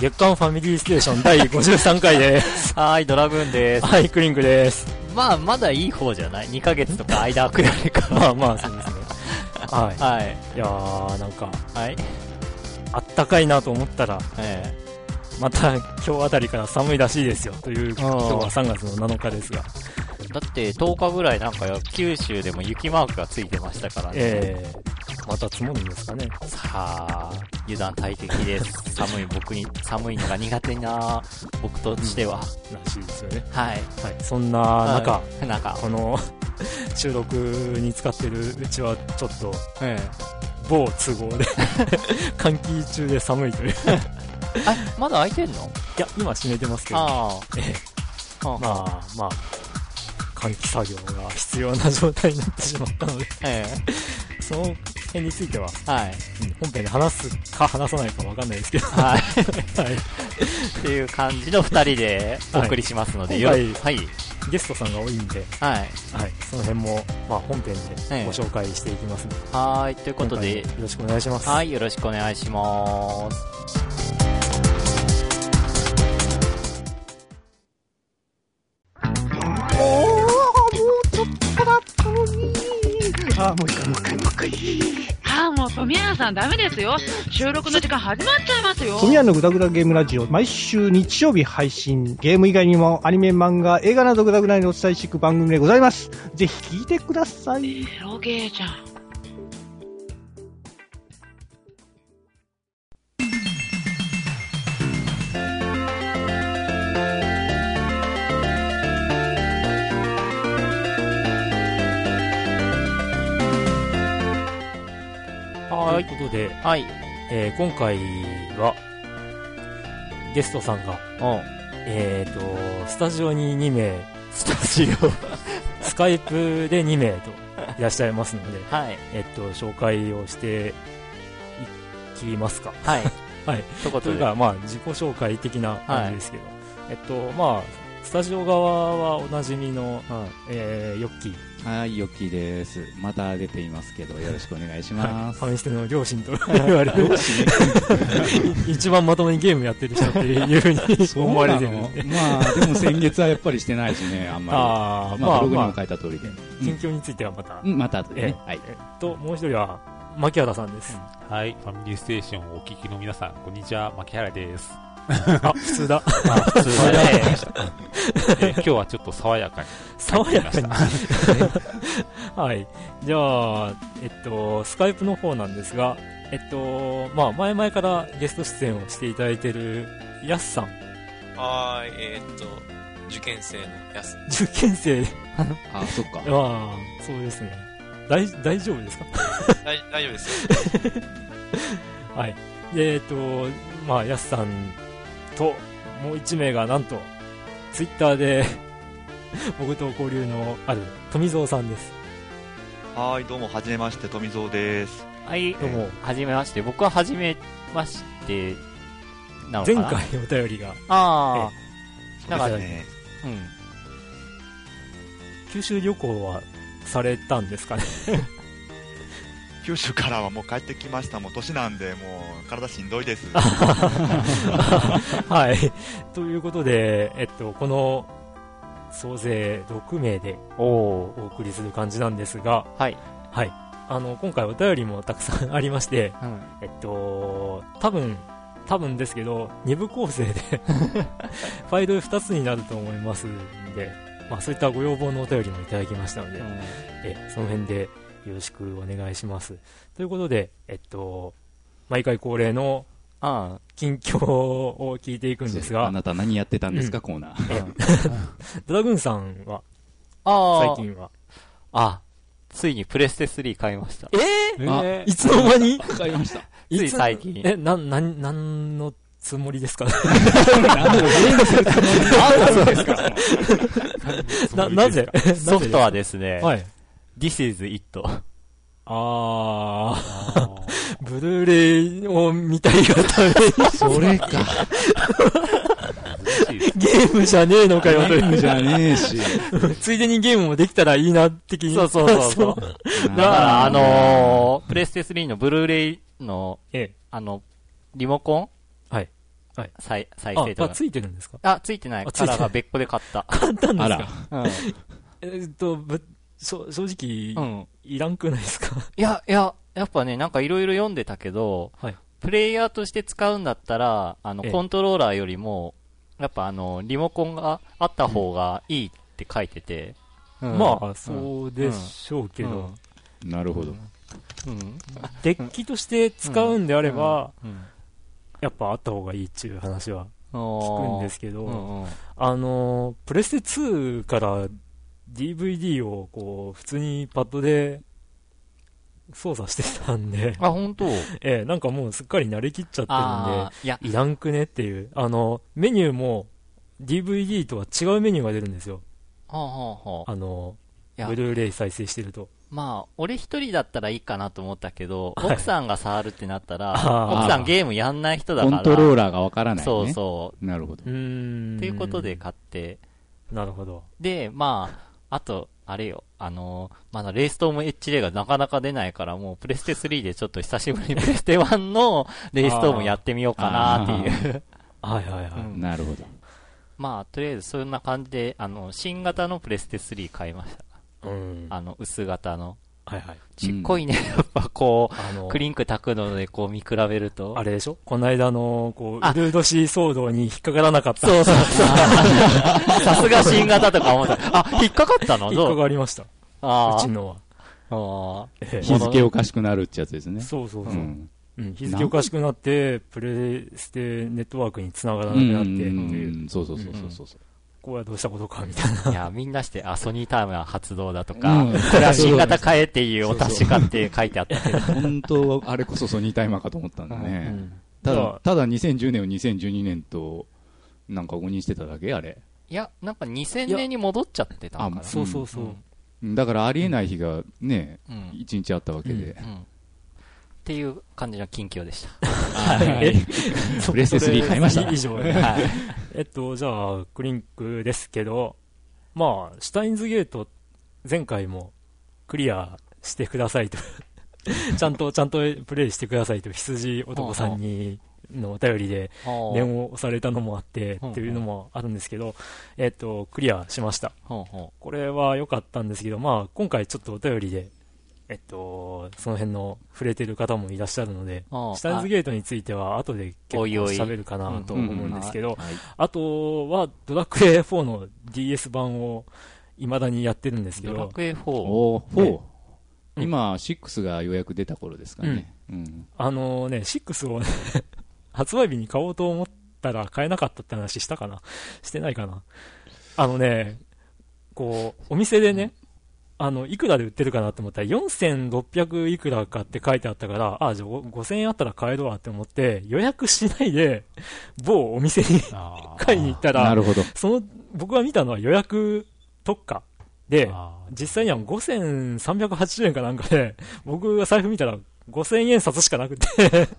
月刊ファミリーステーション第53回です。はーい、ドラグーンです。はい、クリンクです。まあ、まだいい方じゃない ?2 ヶ月とか間空くらいか。まあまあ、そうですね。ははい。い。いやー、なんか、はい。あったかいなと思ったら、えまた今日あたりから寒いらしいですよ。という、今日は3月の7日ですが。えだって10日ぐらいなんか九州でも雪マークがついてましたからね。えー、また積もるんですかね。さあ、油断大敵です。寒い僕に、寒いのが苦手な僕としては。らしいですよね。はい。はい。そんな中、はい、なんか、この 収録に使ってるうちはちょっとえ某都合で 換気中で寒いという。いえ。あ、まだ開いてんの？や、今閉めてますけど、あえあ。えまあまあ、換気作業が必要な状態になってしまったので、えその辺については、え。はい。うん本編で話すか話さないかわかんないですけど、はい。はい。っていう感じの二人でお送りしますので、はいはい。ゲストさんが多いんで、はい。はい、その辺も、まあ、本編えでえご紹介していきますので、はい。ということ今でよろしくお願いします。はい。よろしくお願いします。あーもう一回もう一回もう一回ああ、もう富永さんダメですよ。収録の時間始まっちゃいますよ。富谷のグダグダゲームラジオ、毎週日曜日配信、ゲーム以外にもアニメ、漫画、映画などグダグダにお伝えしていく番組でございます。ぜひ聞いてください。エロゲーじゃん。ということで、はい。えー今回は、ゲストさんが、おえっ、と、スタジオに2名、スタジ スカイプで2名といらっしゃいますので、オ。はい。えっと、紹介をしていきますか。はい。はい。というか、まあ、自己紹介的な感じですけど、えっと、まあ、スタジオ側はおなじみの、えーヨッキー、はい、ヨッキーです。また出ていますけど、よろしくお願いしはい、ます。ファミステの両親と言われる、一番まともにゲームやってる人っていうふうにそ う思われてるんで。まあ、でも先月はやっぱりしてないしね、あんまああ、り。まあ、ブログにまあも書いた通りで。近況についてはまた、うん、また後でね。えはい。えっと、もう一人は、牧原さんです。はい、ファミリーステーションをお聞きの皆さん、こんにちは、牧原です。あ、普通だ。普通だね。え今日はちょっと爽やかに。爽やかに。はい。じゃあ、えっと、スカイプの方なんですが、えっと、まあ、前々からゲスト出演をしていただいている、やすさん。はーい、えーっと、受験生のやす。受験生、あ、そっか。まあ、そうですね。大、大丈夫ですか？大大丈夫ですよ。はい。で、えっと、まあ、やすさんと、もう一名がなんと、ツイッターで、僕と交流のある富蔵さんです。はーい、どうも、はじめまして、富蔵です。はい。どうも、はじめまして。僕ははじめまして、なのかな？前回お便りが、ああ。なんか、うん。ね、九州旅行はされたんですかね？九州からはもう帰ってきました。もう年なんで、もう体しんどいです。はい。ということで、えっと、この、総勢6名でおおお送りする感じなんですが、はい。はい。あの、今回お便りもたくさんありまして、うん。えっと、多分、多分ですけど、2部構成で ファイル2つになると思いますんで、まあそういったご要望のお便りもいただきましたので、え、その辺でよろしくお願いします。ということで、えっと、毎回恒例のあ近況を聞いていくんですが、あなた何やってたんですか、コーナー。ドラグーンさんは、あ。ああ。最。近は、あ、ついにプレステ3買いました。えあー、いつの間に？わかりました。つ？い最近。え、な、な、なんのつもりですか？あ、そうですか。な、なぜ？ソフトはですね、はい。This is it. あー、ブルーレイを見たいがために、それか。ゲームじゃねえのかよとゲームじゃねえし。ついでにゲームもできたらいいな、的に。そうそうそうそう。だから、あーのー、プレステ3のブルーレイの、ええ、あの、リモコン？はい再再あ生、とか。あついてるんですか？あ、ついてない。あついてないカラーが別個で買った。簡単ですあらか。うん。えーっと、ぶしょ正直、うん。いらんくないですか？いや、いや、やっぱね、なんかいろいろ読んでたけど、はいプレイヤーとして使うんだったら、あの、ええコントローラーよりも、やっぱあの、リモコンがあった方がいいって書いてて。うんまあ、そうでしょうけど、なるほど。うん。デッキとして使うんであれば、うん。やっぱあった方がいいっていう話は聞聞くんですけど、うんうん。あの、プレステ2から DVD をこう、普通にパッドで操作してたんで、あ、本当？ええ、なんかもうすっかり慣れきっちゃってるんあーいや、で、いらんくねっていう、あの、メニューも DVD とは違うメニューが出るんですよ。はあはあはあ。あの、ブルーレイ再生してると。まあ、俺一人だったらいいかなと思ったけど、はい奥さんが触るってなったら、奥さんゲームやんない人だから。コントローラーがわからないね。そうそなるほどう。ん。っていうことで買って、なるほど。で、まあ、あと、あれよ、あのーまだレイストーム H レイがなかなか出ないから、もうプレステ3でちょっと久しぶりにプレステ1の レイストームやってみようかなっていう。はいはいはい。うんなるほど。まあ、とりあえずそんな感じで、あの、新型のプレステ3買いました。うん。あの、薄型の。はいはい。ちっこいね、やっぱこあのう、クリンク炊くのでこう見比べると。あれでしょ？この間の、こう、あウルードシー騒動に引っかからなかった。そうそうそう。さすが新型とか思った。あ、引っかかったの？引っかかりました。あーうちのは。日付おかしくなるってやつですね。そうそうそうう。ん。うん、日付おかしくなって、プレステネットワークに繋がらなくなってっていう、うんそうそうそうそうそう。これはどうしたことかみたいな。いや、みんなして、あ、ソニータイムは発動だとか、うんこれは新型買えっていうお達しかって書いてあったけど。本当はあれこそソニータイマーかと思ったんだうね。んただ、ただ2010年を2012年と、なんか誤認してただけあれ。いや、なんか2000年に戻っちゃってたのかな。あそうそうそう。だからありえない日がね、うん。一日あったわけで。うん。っていう感じの近況でした。はい。プレステ3買いました以上ねはい。えっと、じゃあ、クリンクですけど、まあ、シュタインズゲート、前回もクリアしてくださいと。ちゃんと、ちゃんとプレイしてくださいと、羊男さんに、のお便りで念を押されたのもあって、っていうのもあるんですけど、えっと、クリアしました。これは良かったんですけど、まあ、今回ちょっとお便りで、えっと、その辺の触れてる方もいらっしゃるので、う。シュタインズゲートについては後で結構喋るかなと思うんですけど、はいあとはドラクエ4の DS 版を未だにやってるんですけど、ドラクエ4。おー、4。うん今、6がようやく出た頃ですかね。うん。あのね、6をね、発売日に買おうと思ったら買えなかったって話したかなしてないかなあのね、こう、お店でね、あの、いくらで売ってるかなって思ったら、4600いくらかって書いてあったから、あ、じゃあご5000円あったら買えるわって思って、予約しないで、某お店に 買いに行ったら、なるほど。その、僕が見たのは予約特価で、実際には5380円かなんかで、僕が財布見たら5000円札しかなくて、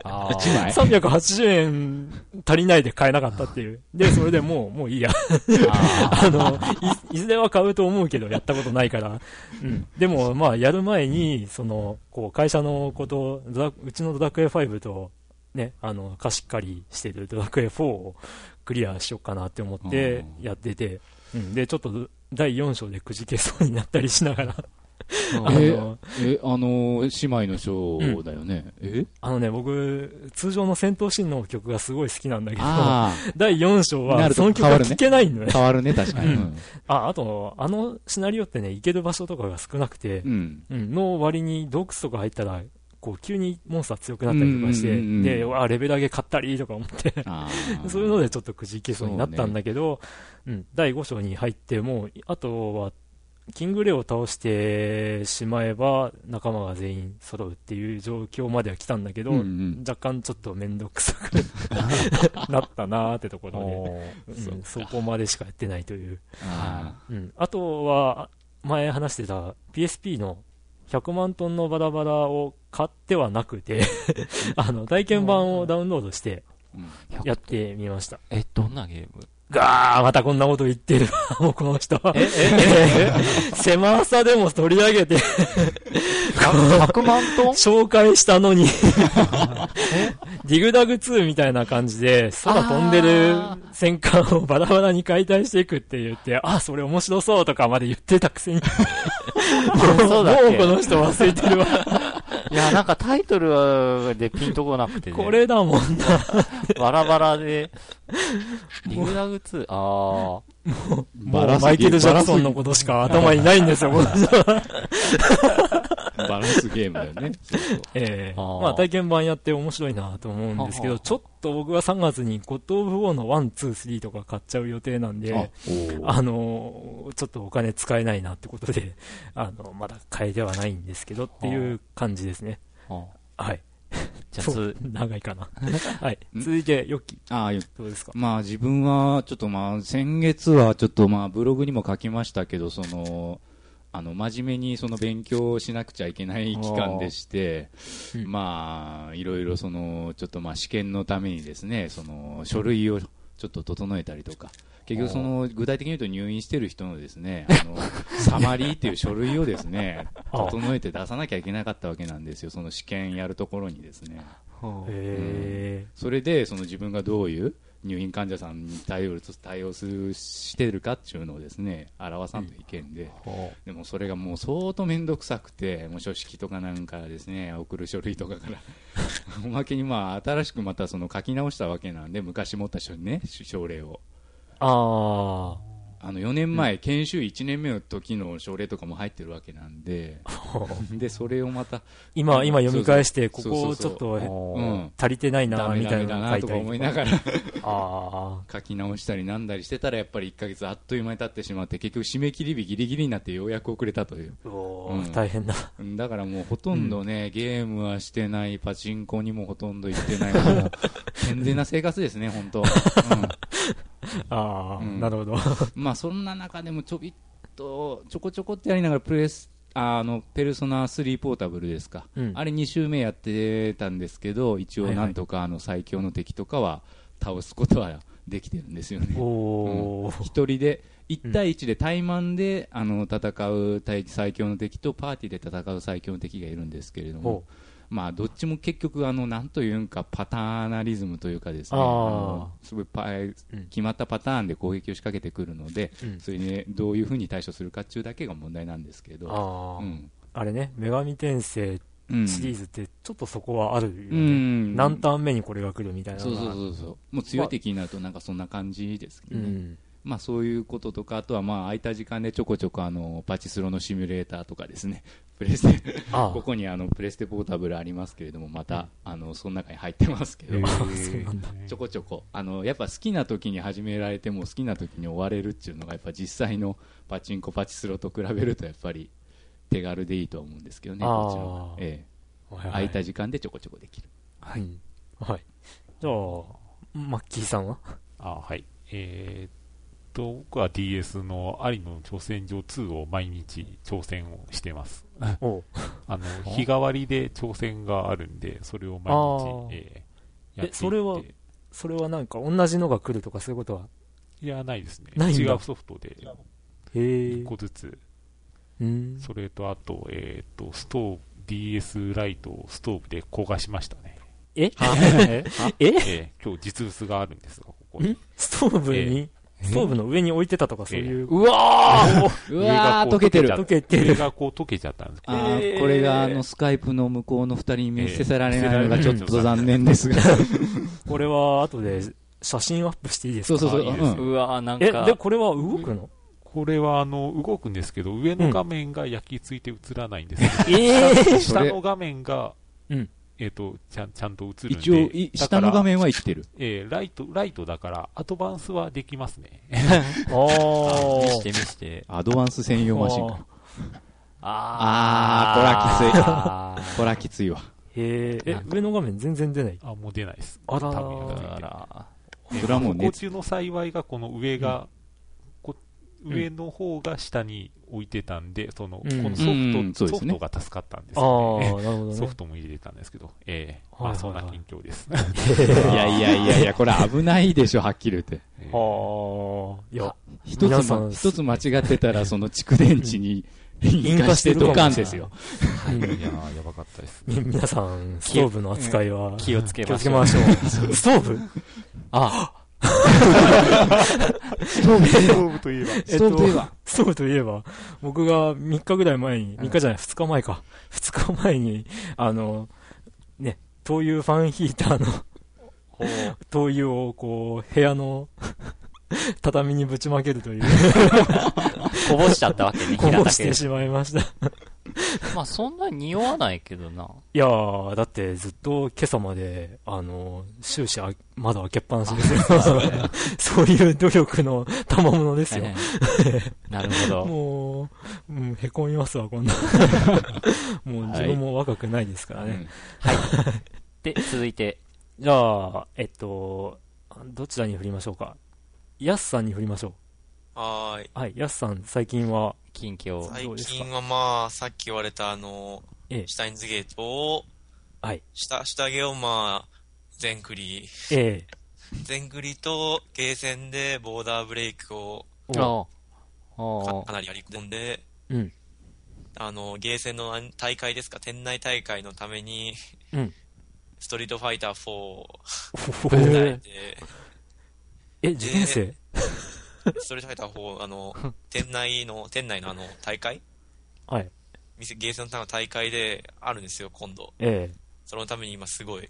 あ1枚？380円足りないで買えなかったっていう。で、それでもう、もういいや。あ あの、い、いずれは買うと思うけど、やったことないから。うん。でも、まあ、やる前に、その、こう、会社のこと、うちのドラクエ5と、ね、あの、貸し借りしてるドラクエ4をクリアしようかなって思ってやってて、うん。で、ちょっと、第4章でくじけそうになったりしながら、あえの、え、あの、姉妹のショーだよね。え？あのね、僕、通常の戦闘シーンの曲がすごい好きなんだけど、あ第4章はその曲が聴けないのね。あ、。変わるね、確かに。うん。あ、あと、あのシナリオってね、行ける場所とかが少なくてう、ん。うん、の割に洞窟とか入ったら、こう、急にモンスター強くなったりとかして、うんうんうんうん。で、わあ、レベル上げ買ったりとか思って、そういうのでちょっとくじけそうになったんだけど、うん、第5章に入って、もう、あとは、キングレオを倒してしまえば、仲間が全員揃うっていう状況までは来たんだけど、うんうん。若干ちょっとめんどくさくなったなーってところで、うん、そこまでしかやってないという。あうん、あとは、前話してた PSP の100万トンのバラバラを買ってはなくて、あの、体験版をダウンロードしてやってみました。え、どんなゲーム？ガー、またこんなこと言ってる。わ、もうこの人。え、え、狭さでも取り上げて、100万トン紹介したのに、ディグダグ2みたいな感じで、空飛んでる戦艦をバラバラに解体していくって言って、あ、それ面白そうとかまで言ってたくせに。もうこの人忘れてるわ。いや、なんかタイトルはでピンとこなくてね。これだもんな。バラバラで、リグダグ2、あもバラすぎうマイケル・ジャクソンのことしか頭にないんですよ、この人は。バランスゲームだよね。そうそうええあーまあ体験版やって面白いなと思うんですけど、ははちょっと僕は3月にゴッド・オブ・ウォーの1、2、3とか買っちゃう予定なんで、ああのーちょっとお金使えないなってことで、あの、まだ買えてはないんですけどっていう感じですね。あ。はい。じゃあ、長いかな。はい。ん？続いて、ヨッキー、ああ、よどうですか？まあ自分は、ちょっとまあ先月はちょっとまあブログにも書きましたけど、その、あの、真面目にその勉強をしなくちゃいけない期間でして、うん。まあ、いろいろその、ちょっとまあ試験のためにですね、その、書類をちょっと整えたりとか、結局その、具体的に言うと入院してる人のですね、あの、サマリーっていう書類をですね、あ。整えて出さなきゃいけなかったわけなんですよ、その試験やるところにですね。へそれで、その自分がどういう入院患者さんに対応す対応するしてるかっていうのをですね、表さんといけん。で、でもそれがもう相当面倒くさくて、もう書式とかなんかですね、送る書類とかから、おまけにまあ、新しくまたその書き直したわけなんで、昔持った書ね、症例を。ああの4年前、研修1年目の時の症例とかも入ってるわけなんで、あ。で、それをまた、今、今読み返して、ここちょっと足りてないな、みたいなとか。思いながら、あ書き直したりなんだりしてたらやっぱり1ヶ月あっという間に経ってしまって結局締め切り日ギリギリになってようやく遅れたという。うんー大変だ。うんだからもうほとんどね、ゲームはしてないパチンコにもほとんど行ってない 健全な生活ですね本当、ああ、うん。なるほど。うん、まあそんな中でもちょびっとちょこちょこってやりながらプレスあのペルソナ3ポータブルですか、うん。あれ2周目やってたんですけど一応なんとかあの最強の敵とかは倒すことはできてるんですよね。おー。一人で1対1で対マンで、あの戦う対最強の敵とパーティーで戦う最強の敵がいるんですけれども。ほ、まあ、どっちも結局あのなんというんかパターナリズムというかですねすごいパ決まったパターンで攻撃を仕掛けてくるので、うん。それにどういうふうに対処するかっていうだけが問題なんですけど、うん。あれね、女神転生うんシリーズってちょっとそこはあるよね。うん。何ターン目にこれが来るみたいなそう。そうそうそう。もう強い敵になるとなんかそんな感じですけどね、うん。まあ、そういうこととか、あとはまあ空いた時間でちょこちょこあのパチスロのシミュレーターとかですね、プレステ、あここにあのプレステポータブルありますけれども、また、あのその中に入ってますけど、へー そうなんだ。ちょこちょこ、あのやっぱ好きな時に始められても好きな時に終われるっていうのが、やっぱ実際のパチンコ、パチスロと比べると、やっぱり手軽でいいとは思うんですけどね、こっちの方がええ、はいはい空いた時間でちょこちょこできる。はい。はい。じゃあ、マッキーさんは？あはい。えーっと、僕は DS の有野挑戦状2を毎日挑戦をしてます。あの、日替わりで挑戦があるんで、それを毎日、えーやってそれはそれはなんか同じのが来るとかそういうことは？いや、ないですね。違うソフトで、へえ1個ずつ。うん。それと、あと、えーっと、ストーブ、DS ライトをストーブで焦がしましたね。え？え？ええ。ー今日実物があるんですが、ここに。ん？ストーブに、ストーブの上に置いてたとかそういう。うわー！うわー、溶けてる。溶けてる。上がこう溶けちゃったんです。けどあーこれがあのスカイプの向こうの二人に見せせられないのがええちょっと残念ですが。これは後で写真アップしていいですか？そうそうそう。うん。うわーなんえ、かで、、これは動くの？これはあの動くんですけど、上の画面が焼き付いて映らないんですえ。下の画面が、うんえっ、とちゃん、ちゃんと映るんで、一応、いだから下の画面は生きてる。えーライト、ライトだから、アドバンスはできますね。あー見して見して。アドバンス専用マシンか。ああーこれはきついあー これはきついわ。へえ、え、上の画面全然出ない？あ、もう出ないです。あらーそれはもう熱不幸中の幸いが、この上が、こ上の方が下に置いてたんで、その、うんこのソフうんト、ソフトが助かったんですああ、よね。ソフトも入れてたんですけど、ええまあはいはいはいそんな近況です。いやいやいやいや、これ危ないでしょ、はっきり言って。いや、一つ一つ間違ってたら、その蓄電池に、引火してドカンですよ。うんいやーやばかったです。み皆さん、ストーブの扱いは、気をつけましょう。つけましょう。ストーブあ、ストーブといえば。ストーブといえば。ストーブといえば、僕が3日ぐらい前に、3日じゃない、2日前か。2日前に、あの、ね、灯油ファンヒーターの。灯油をこう、部屋の畳にぶちまけるという、こぼしちゃったわけね、こぼしてしまいました。まあそんなに匂わないけどな。いやー、だってずっと今朝まで、あの、終始あ窓開けっぱなしですよ。そういう努力の 賜物ですよ。ええなるほど。もう、うん、へこみますわ、こんな。もう自分も若くないですからね。で、続いて、じゃあ、えっと、どちらに振りましょうか？ヤスさんに振りましょはーい。う。はい、ヤスさん、最近は、近況。どう最ですか？近はまあ、さっき言われたあの、ええ。シュタインズゲートを、はい、下、下着をまあ、全クリ、え全クリとゲーセンでボーダーブレイクをああ。かかなりやり込んで、うん、あの、ゲーセンの大会ですか、店内大会のために、うん。ストリートファイター4をえー。て、え、受験生ストリートファイター4、あの、店内の、店内のあの、大会？はい、店、ゲーセンの大会であるんですよ、今度。えそのために今すごい、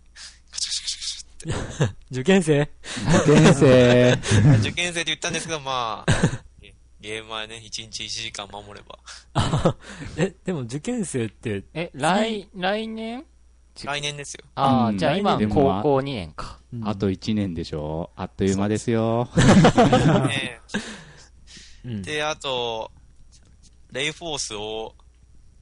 カチャカチャカチャカチャって。え 受験生。受験生って言ったんですけど、まあ、えゲームはね、1日1時間守れば。え、でも受験生って、え、来、来年？来年ですよ。ああ、うんじゃあ今、高校2年か。あと1年でしょあっという間ですよ。ねうん、で、あと、レイフォースを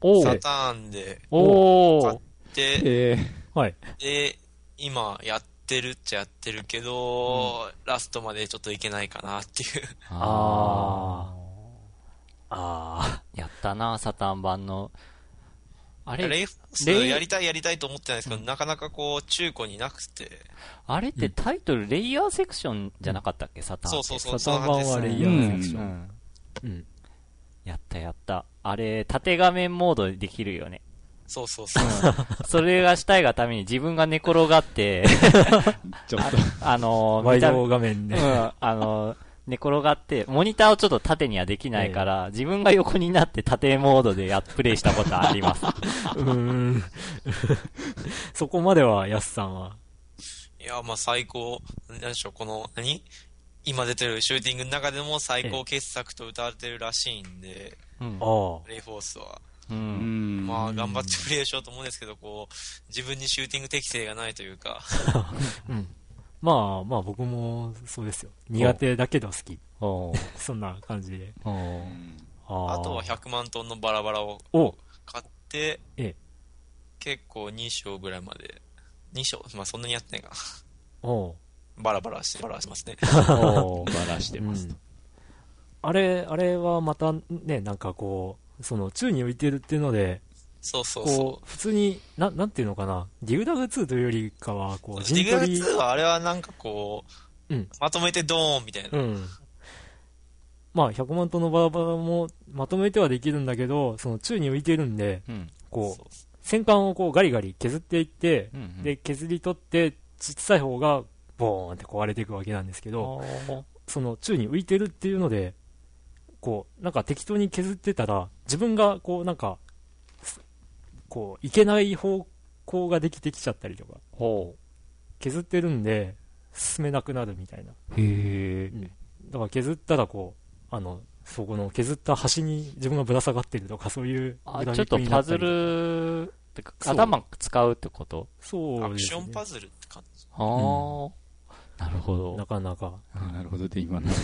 おサターンで買っおー。て、えはい。で、今やってるっちゃやってるけど、ラストまでちょっといけないかなっていう。ああ。あやったな、サタン版の。あれ、レイフォやりたいやりたいと思ってたんですけど、なかなかこう、中古になくて。あれってタイトル、レイヤーセクションじゃなかったっけ、サタン。そうそうそう、サタン版はレイヤーセクション。うん。あ。うん。やったやった。あれ、縦画面モードでできるよね。そうそうそう。それがしたいがために自分が寝転がって、ちょっと。あのー、ワイ見たド画面で。うん、あのー、寝転がって、モニターをちょっと縦にはできないから、自分が横になって縦モードでや、プレイしたことあります。うーん。そこまでは、ヤスさんは？いや、まあ最高、なんでしょう、この、何？今出てるシューティングの中でも最高傑作と歌われてるらしいんで、うん。あレイフォースは。う。うんんまあ頑張ってプレイしようと思うんですけど、こう、自分にシューティング適性がないというか、あ。うん。まあまあ僕もそうですよ。苦手だけど好き。そんな感じで。ああとは100万トンのバラバラをお買って、ええ結構2章ぐらいまで、2章？まあそんなにやってないかな。バラバラして、バラしてますね。バラしてます。うんあれ、あれはまたね、なんかこう、その宙に浮いてるっていうので、そうそうこ、そう普通に、ななんていうのかな、ディグダグ2というよりかは、こう、う。ディグダグ陣取り、2はあれはなんかこう、うんまとめてドーンみたいな。うん。まあ、100万トンのバラバラもまとめてはできるんだけど、その宙に浮いてるんで、うん。こそうう、戦艦をこうガリガリ削っていって、うんうん。で、削り取って、小さい方が、ボーンって壊れていくわけなんですけど、その宙に浮いてるっていうので、こう、なんか適当に削ってたら、自分がこう、なんか、すこう、いけない方向ができてきちゃったりとか、ほ削ってるんで、進めなくなるみたいな。う。へえ。だから削ったらこう、あの、そこの削った端に自分がぶら下がってるとか、そういうあ、ちょっとパズックになってか頭使うってこと？そうです、アクションね。パズルって感じ。ああ、なるほどな。かなか。なるほどで、今の。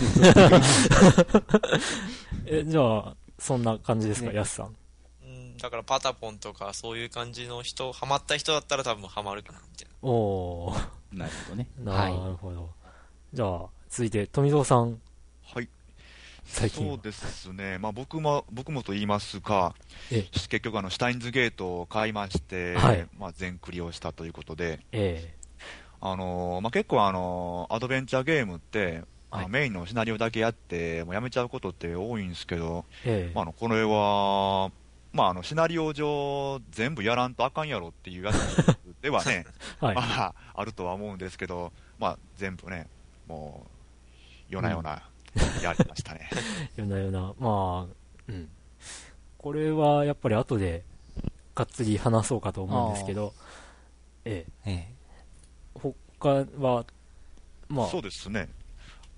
え、じゃあ、そんな感じですか、ねヤスさん。うん、だからパタポンとかそういう感じの人、ハマった人だったら多分ハマるかな、みたいな。おー、なるほどね。なるほど。じゃあ、続いて、富蔵さん。はい。最近はそうですね、まあ、僕も僕もと言いますか、え結局あの、シュタインズゲートを買いまして、はいまあ、全クリをしたということで、えあのーまあ、結構、あのーアドベンチャーゲームって、はいメインのシナリオだけやって、もうやめちゃうことって多いんですけど、えええまあ、あのこれは、まあ、あのシナリオ上、全部やらんとあかんやろっていうやつではね、はいまあ、あるとは思うんですけど、まあ、全部ね、もう、夜な夜なやりましたね。夜な夜な、まあ、うん。これはやっぱり後で、がっつり話そうかと思うんですけど、ええ、え他は、まあ、そうですね。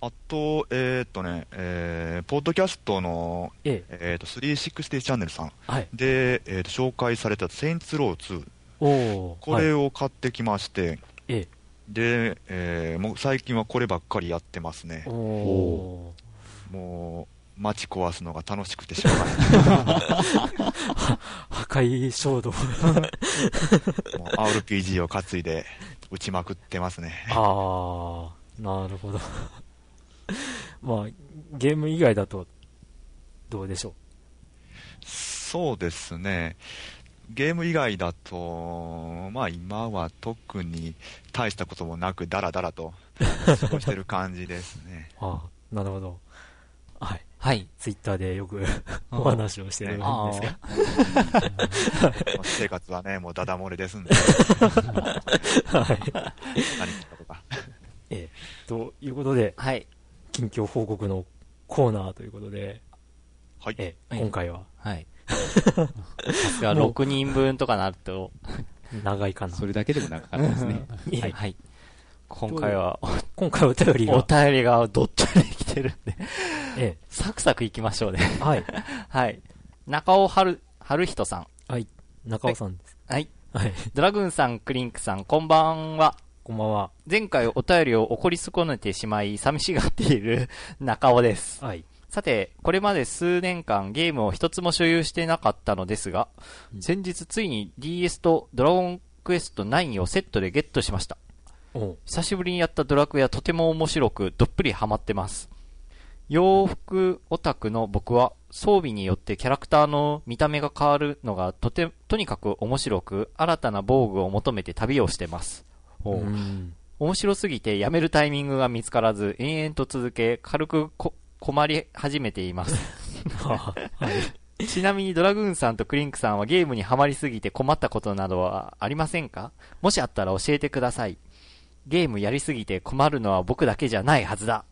あと、えーっとね、えーポッドキャストの、ええ、えーっと、360チャンネルさんはい。で、えーっと、紹介されたセインツロー2、おおこれはい、を買ってきまして、えで、えーもう最近はこればっかりやってますねもう、街壊すのが楽しくてしょうがない。破壊衝動。RPG を担いで打ちまくってますね。ああ、なるほど。まあ、ゲーム以外だと、どうでしょそうですね。ゲーム以外だと、まあ今は特に大したこともなくダラダラと 過ごしてる感じですね。う。ああ、なるほど。はい。はい。ツイッターでよくお話をしてるんですが。あまあ 生活はね、もうダダ漏れですんで、はい。何かとか。ええ、ということで、はい。近況報告のコーナーということで、はい。え今回ははい。さすが6人分とかなると、長いかな。それだけでも長かったですね。はい。はい。今回は、今回お便りおが、便りがどっちゃり来てるんで、えサクサクいきましょうね。え、はい。はい。中尾春、春人さん。はい。中尾さんです。はい。はい。ドラグーンさん、クリンクさん、こんばんは。こんばんは。前回お便りを怒り損ねてしまい、寂しがっている中尾です。はい。さて、これまで数年間ゲームを一つも所有してなかったのですが、うん先日ついに DS とドラゴンクエスト9をセットでゲットしました。久しぶりにやったドラクエはとても面白く、どっぷりハマってます。洋服オタクの僕は装備によってキャラクターの見た目が変わるのがとて、とにかく面白く、新たな防具を求めて旅をしてます。うん。面白すぎてやめるタイミングが見つからず、延々と続け、軽くこ困り始めています。はい。ちなみにドラグーンさんとクリンクさんはゲームにハマりすぎて困ったことなどはありませんか？もしあったら教えてください。ゲームやりすぎて困るのは僕だけじゃないはずだ。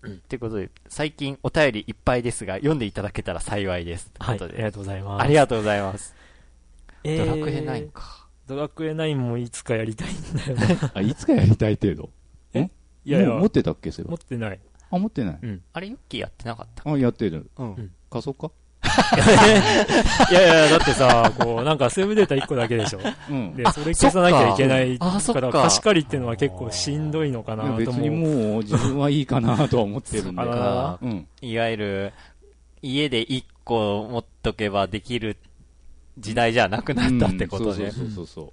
うんってことで、最近お便りいっぱいですが、読んでいただけたら幸いです。はい。ありがとうございます。ありがとうございます。えードラクエ9か。ドラクエ9もいつかやりたいんだよね。あ、いつかやりたい程度？いやいや、もう持ってたっけそれは？持ってない。あ、持ってない？あれ、ユッキーやってなかった？あ、やってる。うん。貸そうか？いやいや、だってさ、こう、なんかセーブデータ1個だけでしょ。うん。で、それ消さなきゃいけないあそっか、から貸し借りっていうのは結構しんどいのかなと思う。もう自分はいいかなとは思ってるんで。あらうん。いわゆる、家で1個持っとけばできる時代じゃなくなったってことで。うんそうそうそうそう。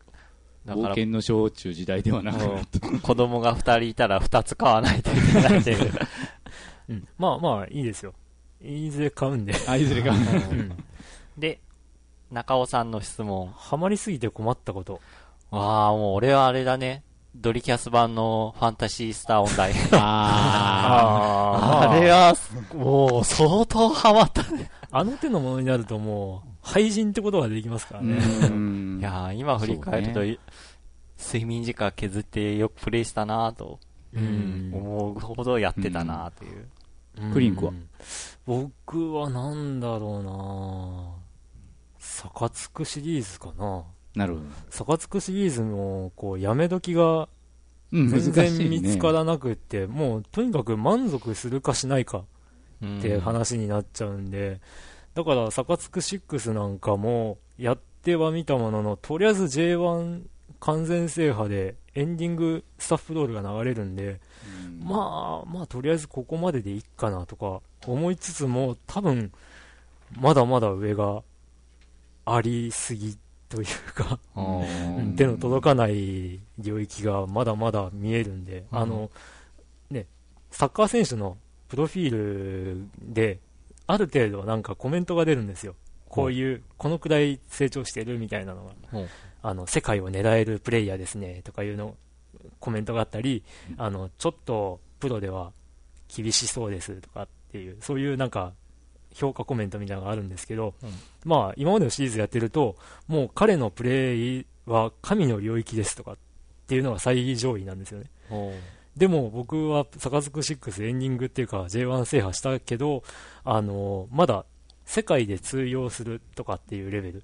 だから冒険の小中時代ではなくなった。うん子供が二人いたら二つ買わないといけないっていう。うん。まあまあ、いいですよ。いずれ買うんで。あ、いずれか。うん。で、中尾さんの質問。ハマりすぎて困ったこと。わあ、もう俺はあれだね。ドリキャス版のファンタシースターオンライン。あああれは、もう相当ハマったね。あの手のものになるともう、廃人ってことができますからあ。ね。うん。いやー今振り返ると、そう睡眠時間削ってよくプレイしたなぁと、うん。思うほどやってたなぁという。うん。クリンクは？僕はなんだろうな。サカツクシリーズかな。なるほど。サカツクシリーズの、こう、やめ時がうん、全然見つからなくって、もう、とにかく満足するかしないかうん。って話になっちゃうんで、だから、サカツク6なんかも、やってはみたものの、とりあえず J1 完全制覇で、エンディングスタッフロールが流れるんで、うん。まあ、まあ、とりあえずここまででいいかなとか思いつつも、多分、まだまだ上がありすぎというか、うん手の届かない領域がまだまだ見えるんで、うんあの、ね、サッカー選手のプロフィールで、ある程度なんかコメントが出るんですよ。こういう、このくらい成長してるみたいなのが、あの、世界を狙えるプレイヤーですね、とかいうの、コメントがあったり、あの、ちょっとプロでは厳しそうですとかっていう、そういうなんか、評価コメントみたいなのがあるんですけど、うん。まあ、今までのシリーズやってると、もう彼のプレイは神の領域ですとかっていうのが最上位なんですよね。ほでも僕はサカズク6エンディングっていうか J1 制覇したけど、あのまだ世界で通用するとかっていうレベル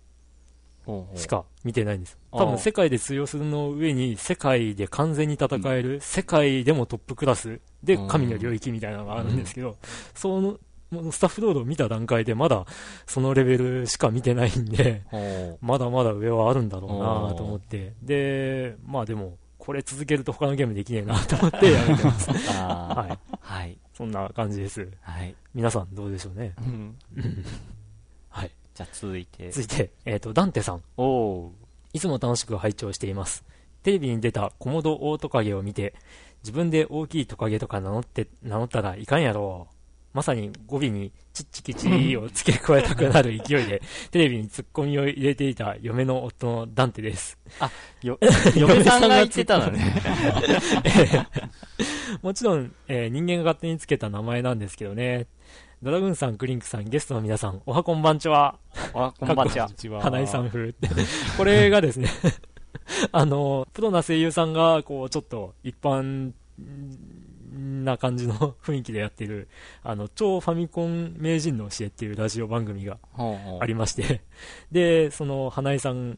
しか見てないんです。多分世界で通用するの上に世界で完全に戦える、世界でもトップクラスで神の領域みたいなのがあるんですけど、そのもうスタッフロードを見た段階でまだそのレベルしか見てないんで、ほまだまだ上はあるんだろうなと思って、で、まあでも、これ続けると他のゲームできねえなと思ってやめてます。はい。はい。そんな感じです。はい。皆さんどうでしょうね。うんはい。じゃあ続いて。続いて、えっ、と、ダンテさん。おーいつも楽しく拝聴しています。テレビに出たコモドオオトカゲを見て、自分で大きいトカゲとか名乗って、名乗ったらいかんやろう。まさに語尾にチッチキチを付け加えたくなる勢いで、テレビにツッコミを入れていた嫁の夫のダンテです。よ、嫁さんが言ってたのね。もちろん、えー人間が勝手につけた名前なんですけどね。ドラグーンさん、クリンクさん、ゲストの皆さん、おはこんばんちは。あ、こんばんちは。花井さん風って。これがですね、あの、プロな声優さんが、こう、ちょっと一般な感じの 雰囲気でやっている、あの、超ファミコン名人の教えっていうラジオ番組がありまして、で、その、花井さん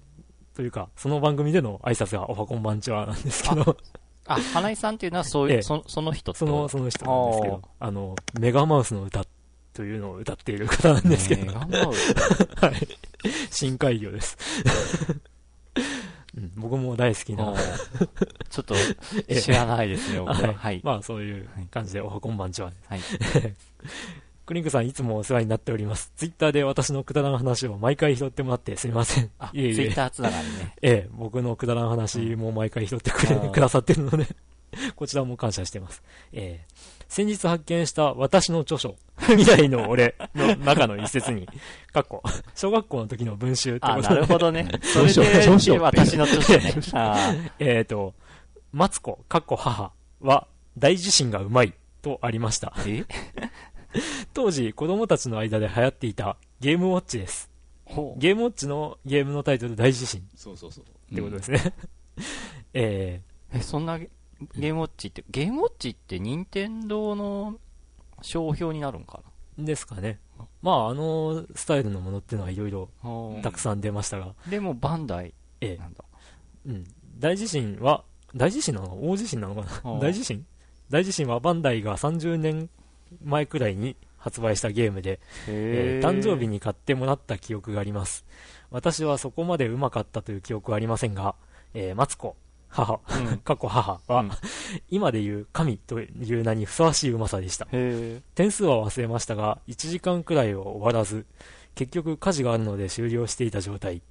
というか、その番組での挨拶が、おはこんばんちはなんですけど、あ、花井さんっていうのは そういう、ええ。そその人その、その人なんですけど、あの、メガマウスの歌というのを歌っている方なんですけど、メガマウス？はい。深海魚です。うん僕も大好きな ちょっとええ知らないですね、僕は。はい。はい。まあ、そういう感じで、おはこんばんちは。はい。クリンクさん、いつもお世話になっております。ツイッターで私のくだらん話を毎回拾ってもらってすみません。あ、いえいえ。ツイッターつながりね。ええ、僕のくだらん話も毎回拾ってくれ、うんくださってるので、こちらも感謝してます。ええ、先日発見した私の著書、未来の俺の中の一節に、かっこ、小学校の時の文集ってあ、ことでなるほどね。それで、私の著書ね。あえっ、と、マツコ、かっこ母は大地震がうまいとありました。当時、子供たちの間で流行っていたゲームウォッチです。ゲームウォッチのゲームのタイトル大地震そうそうそう。ってことですね。ええ、そんなゲゲームウォッチって、ゲームウォッチって任天堂の商標になるんかー、ですかね。まあ、あのスタイルのものっていうのはいろいろたくさん出ましたが、でもバンダイええ。なんだ。うん。大地震は、大地震なの大地震な？のかな大地震？大地震はバンダイが30年前くらいに発売したゲームで、えー誕生日に買ってもらった記憶があります。私はそこまでうまかったという記憶はありませんが、えーマツコ、母、うん 過去母は、うん 今で言う神という名にふさわしいうまさでした。点数は忘れましたが、1時間くらいを終わらず、結局火事があるので終了していた状態。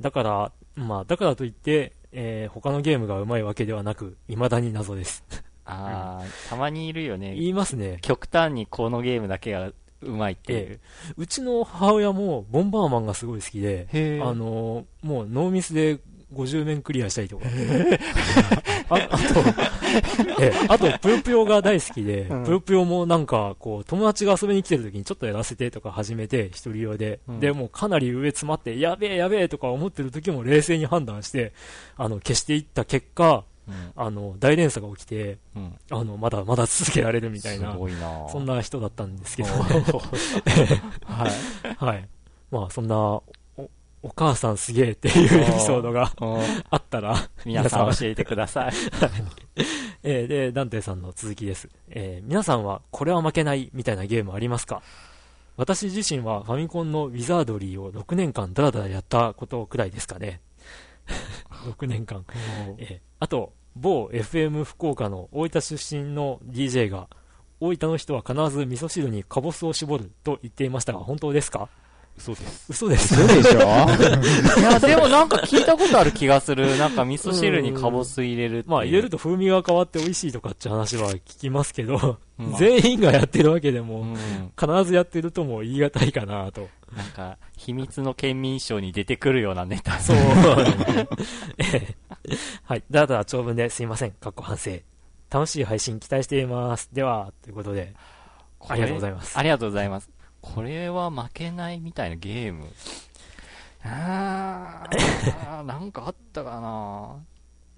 だから、まあ、だからといって、えー他のゲームがうまいわけではなく、未だに謎です。ああ、たまにいるよね。言いますね。極端にこのゲームだけがうまいっていう。うちの母親も、ボンバーマンがすごい好きで、あのーもうノーミスで50面クリアしたりとか。ああと、ええあと、ぷよぷよが大好きで、うん。ぷよぷよもなんか、こう、友達が遊びに来てる時にちょっとやらせてとか始めて、一人用で、うん。で、もうかなり上詰まって、やべえやべえとか思ってる時も冷静に判断して、あの、消していった結果、うん。あの、大連鎖が起きて、うん。あの、まだまだ続けられるみたいなそんな人だったんですけど、はい。はい。まあ、そんな、お、お母さんすげえっていうエピソードがうんあったら、皆さん教えてください。えーで、ダンテさんの続きです。えー皆さんはこれは負けないみたいなゲームありますか？私自身はファミコンのウィザードリーを6年間ダラダラやったことくらいですかね。6年間。えーあと、某 FM 福岡の大分出身の DJ が、大分の人は必ず味噌汁にカボスを絞ると言っていましたが、本当ですか？嘘です。嘘です。嘘でしょ？いや、でもなんか聞いたことある気がする。なんか味噌汁にカボス入れるまあ入れると風味が変わって美味しいとかって話は聞きますけど、うん全員がやってるわけでうも、ん。必ずやってるとも言い難いかなと。なんか、秘密の県民賞に出てくるようなネタ。そう。ええはい。だらだら長文ですいません。かっこ反省。楽しい配信期待しています。では、ということで、ありがとうございますありがとうございます。これは負けないみたいなゲーム。あー、なんかあったかな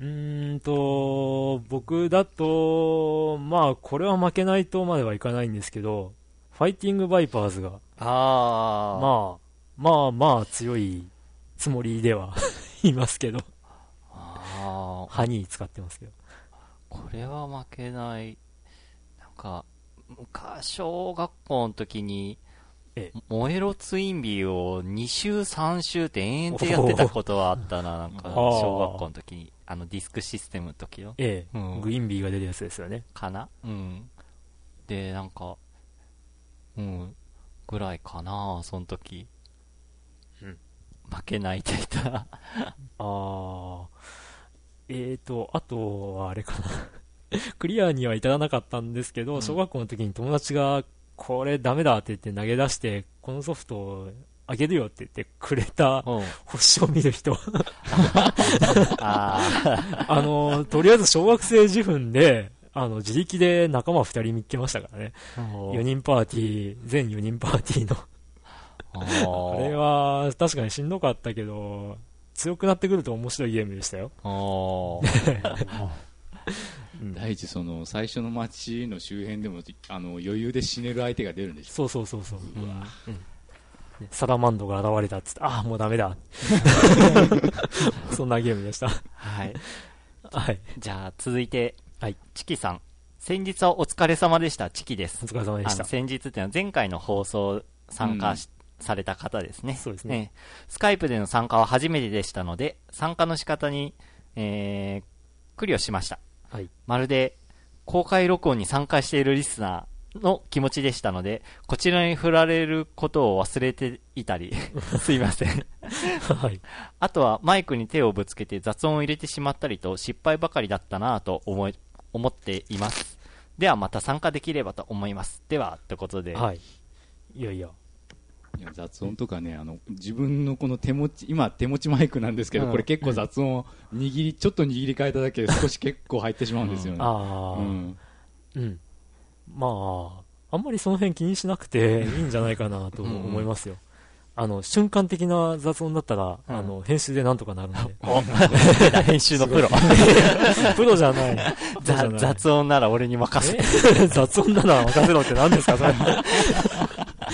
うーんと、僕だと、まあ、これは負けないとまではいかないんですけど、ファイティングバイパーズが、あー。まあ、まあまあ強いつもりでは いますけど、あーハニー使ってますけど。これは負けない。なんか、昔、小学校の時に、ええ燃えろツインビーを2週3週って延々とやってたことはあったな、なんか、小学校の時に。あの、ディスクシステムの時の。ええ、うんグインビーが出るやつですよね。かな？うん。で、なんか、うん、ぐらいかな、その時。うん。負けないって言ったら。あー、えーと、あとはあれかな。クリアには至らなかったんですけど、うん小学校の時に友達が、これダメだって言って投げ出して、このソフトをあげるよって言ってくれたうん。星を見る人。ああの、とりあえず小学生自分で、あの、自力で仲間二人見つけましたからね。あ。4人パーティー、全4人パーティーの。ああれは、確かにしんどかったけど、強くなってくると面白いゲームでしたよ。第一、その、最初の街の周辺でも、あの、余裕で死ねる相手が出るんでしょ？そうそうそうそう。うんねサラマンドが現れたっつって、ああ、もうダメだ。そんなゲームでした。はい。はい。じゃあ、続いて、はい。チキさん。先日はお疲れ様でした。チキですお。疲れ様でした。先日っていうのは前回の放送参加し、された方ですね。そうですねスカイプでの参加は初めてでしたので、参加の仕方に、えー、苦慮しました。はい。まるで、公開録音に参加しているリスナーの気持ちでしたので、こちらに振られることを忘れていたり、すいません。はい。あとはマイクに手をぶつけて雑音を入れてしまったりと失敗ばかりだったなぁと思い、思っています。ではまた参加できればと思います。では、ってことで。はい。いやいや。雑音とかね、あの、自分のこの手持ち、今手持ちマイクなんですけど、うんこれ結構雑音を握り、ちょっと握り替えただけで 少し結構入ってしまうんですよね。ああ、うん。うん。まあ、あんまりその辺気にしなくていいんじゃないかなと思いますよ。あの、瞬間的な雑音だったら、うんあの、編集でなんとかなるんで。お 編集のプロ。プロじゃない。雑音なら俺に任せ雑音なら任せろって何ですか、それ。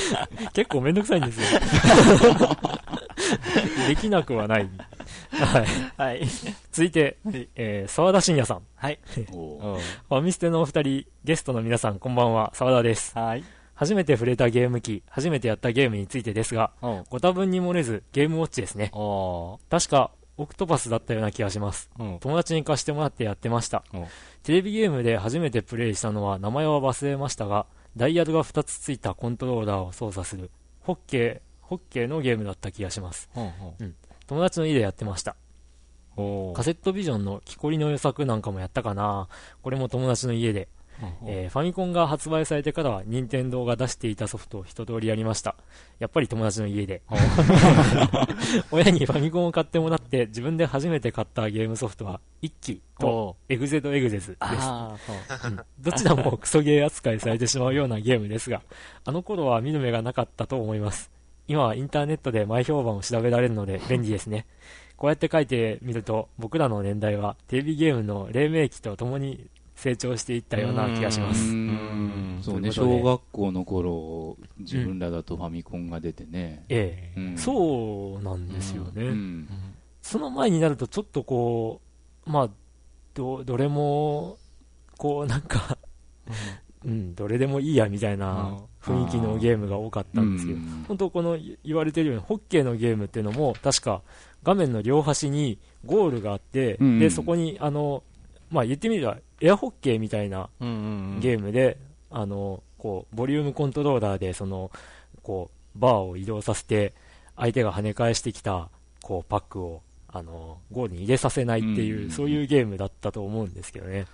結構めんどくさいんですよ。できなくはない。はい。はい。続いて、えー、沢田信也さん。はい。ファミステのお二人、ゲストの皆さん、こんばんは、沢田です。はい。初めて触れたゲーム機、初めてやったゲームについてですが、うん。ご多分に漏れず、ゲームウォッチですね。確か、オクトパスだったような気がします。うん。友達に貸してもらってやってましたうん。テレビゲームで初めてプレイしたのは名前は忘れましたが、ダイヤルが2つついたコントローラーを操作する、ホッケー、ホッケーのゲームだった気がします。うん。友達の家でやってました。おカセットビジョンの木こりの予作なんかもやったかなこれも友達の家で。えーファミコンが発売されてからは任天堂が出していたソフトを一通りやりました。やっぱり友達の家で。親にファミコンを買ってもらって自分で初めて買ったゲームソフトは一機とエグゼドエグゼズです。あうんどちらもクソゲー扱いされてしまうようなゲームですが、あの頃は見る目がなかったと思います。今はインターネットで前評判を調べられるので便利ですね。こうやって書いてみると、僕らの年代はテレビゲームの黎明期と共に成長していったような気がしまうす。ん。そうね、小学校の頃、自分らだとファミコンが出てね。ええ。うん。そうなんですよね。うん。その前になるとちょっとこう、まあ、ど、どれも、こうなんか、うん、どれでもいいやみたいな雰囲気のゲームが多かったんですけど、うん。本当この言われてるようにホッケーのゲームっていうのも確か画面の両端にゴールがあって、うん。でそこにあの、まあ、言ってみればエアホッケーみたいな。ゲームで、あのこうボリュームコントローラーでそのこうバーを移動させて、相手が跳ね返してきた、こう、パックを、あの、ゴールに入れさせないっていう、うんそういうゲームだったと思うんですけどね。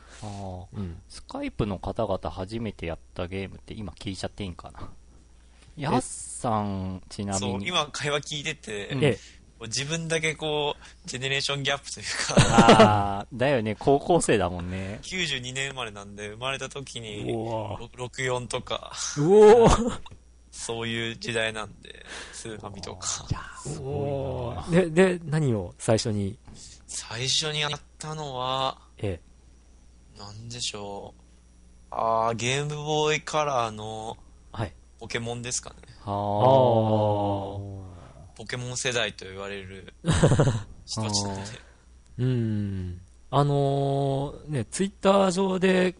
うん。スカイプの方々初めてやったゲームって今聞いちゃっていいんかなやっさん、ちなみそう、に。今会話聞いてて、うんえ自分だけこう、ジェネレーションギャップというか、ああ、だよね、高校生だもんね。92年生まれなんで、生まれた時え。に、うわろ64とか、うおーそういう時代なんで、スーファミとか。おーで、で、何を最初に、最初にやったのは、えなんでしょう。あー、ゲームボーイカラーのえ。はい。ポケモンですかね。ああ。ポケモン世代と言われる 人たちなんで。うん。あのーね、ツイッター上で、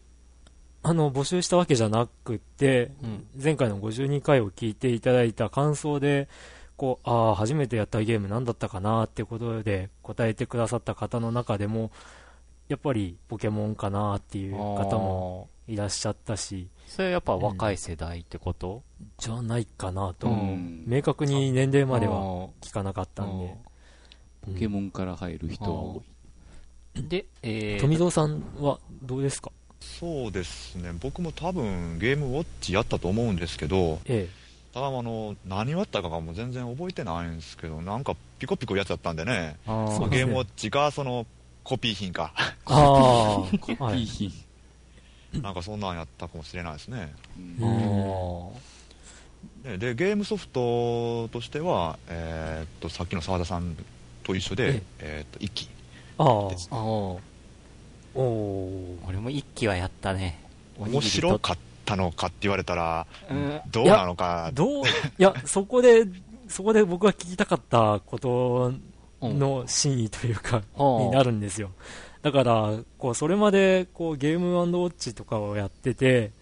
あの、募集したわけじゃなくって、うん前回の52回を聞いていただいた感想で、こう、ああ、初めてやったゲーム何だったかなってことで答えてくださった方の中でも、やっぱりポケモンかなっていう方もあいらっしゃったし、ーそれやっぱ若い世代ってこと、じゃないかなと、うん。明確に年齢まではあ聞かなかったんで。ポケモンから入る人は多い。ーで、えー、富蔵さんはどうですか？そうですね、僕も多分ゲームウォッチやったと思うんですけど、えただあの何をやったかがもう全然覚えてないんですけど、なんかピコピコやつだったんでね、あー。そうゲームウォッチがそのコピー品か、え。ああ、コピー品。なんかそんなんやったかもしれないですね。ででゲームソフトとしては、えーっとさっきの澤田さんと一緒えで、えーっと一機ああ、です。ー。おー。おお俺も一期はやったね。面白かったのかって言われたら、うん。どうなのか、どう、いや、そこで、そこで僕が聞きたかったことうんの真意というか、うんになるんですよ。だから、こう、それまで、こう、ゲームウォッチとかをやってて、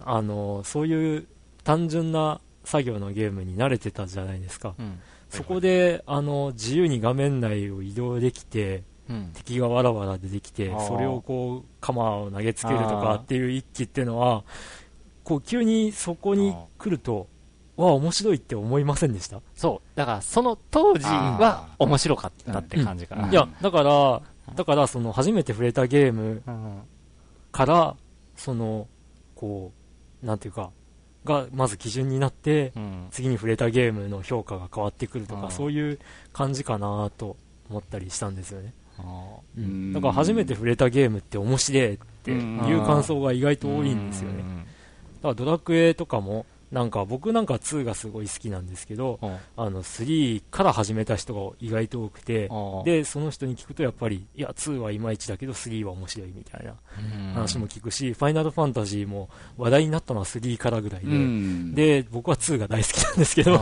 あの、そういう単純な作業のゲームに慣れてたじゃないですか。うん。そこで、あの、自由に画面内を移動できて、うん。敵がわらわら出てきてそれをこう鎌を投げつけるとかっていう一機っていうのはこう急にそこに来るとわあ面白いって思いませんでした？そう。だから、その当時は面白かったって感じかな。いやだからだからその初めて触れたゲームうん。からそのこうなんていうかがまず基準になってうん。次に触れたゲームの評価が変わってくるとかそういう感じかなと思ったりしたんですよねうんだから初めて触れたゲームって面白いっていう感想が意外と多いんですよね。うんだからドラクエとかも、なんか僕なんか2がすごい好きなんですけど、うん。あの3から始めた人が意外と多くて、うん。で、その人に聞くとやっぱり、いや、2はいまいちだけど3は面白いみたいな話も聞くし、ファイナルファンタジーも話題になったのは3からぐらいで、うん。で、僕は2が大好きなんですけど、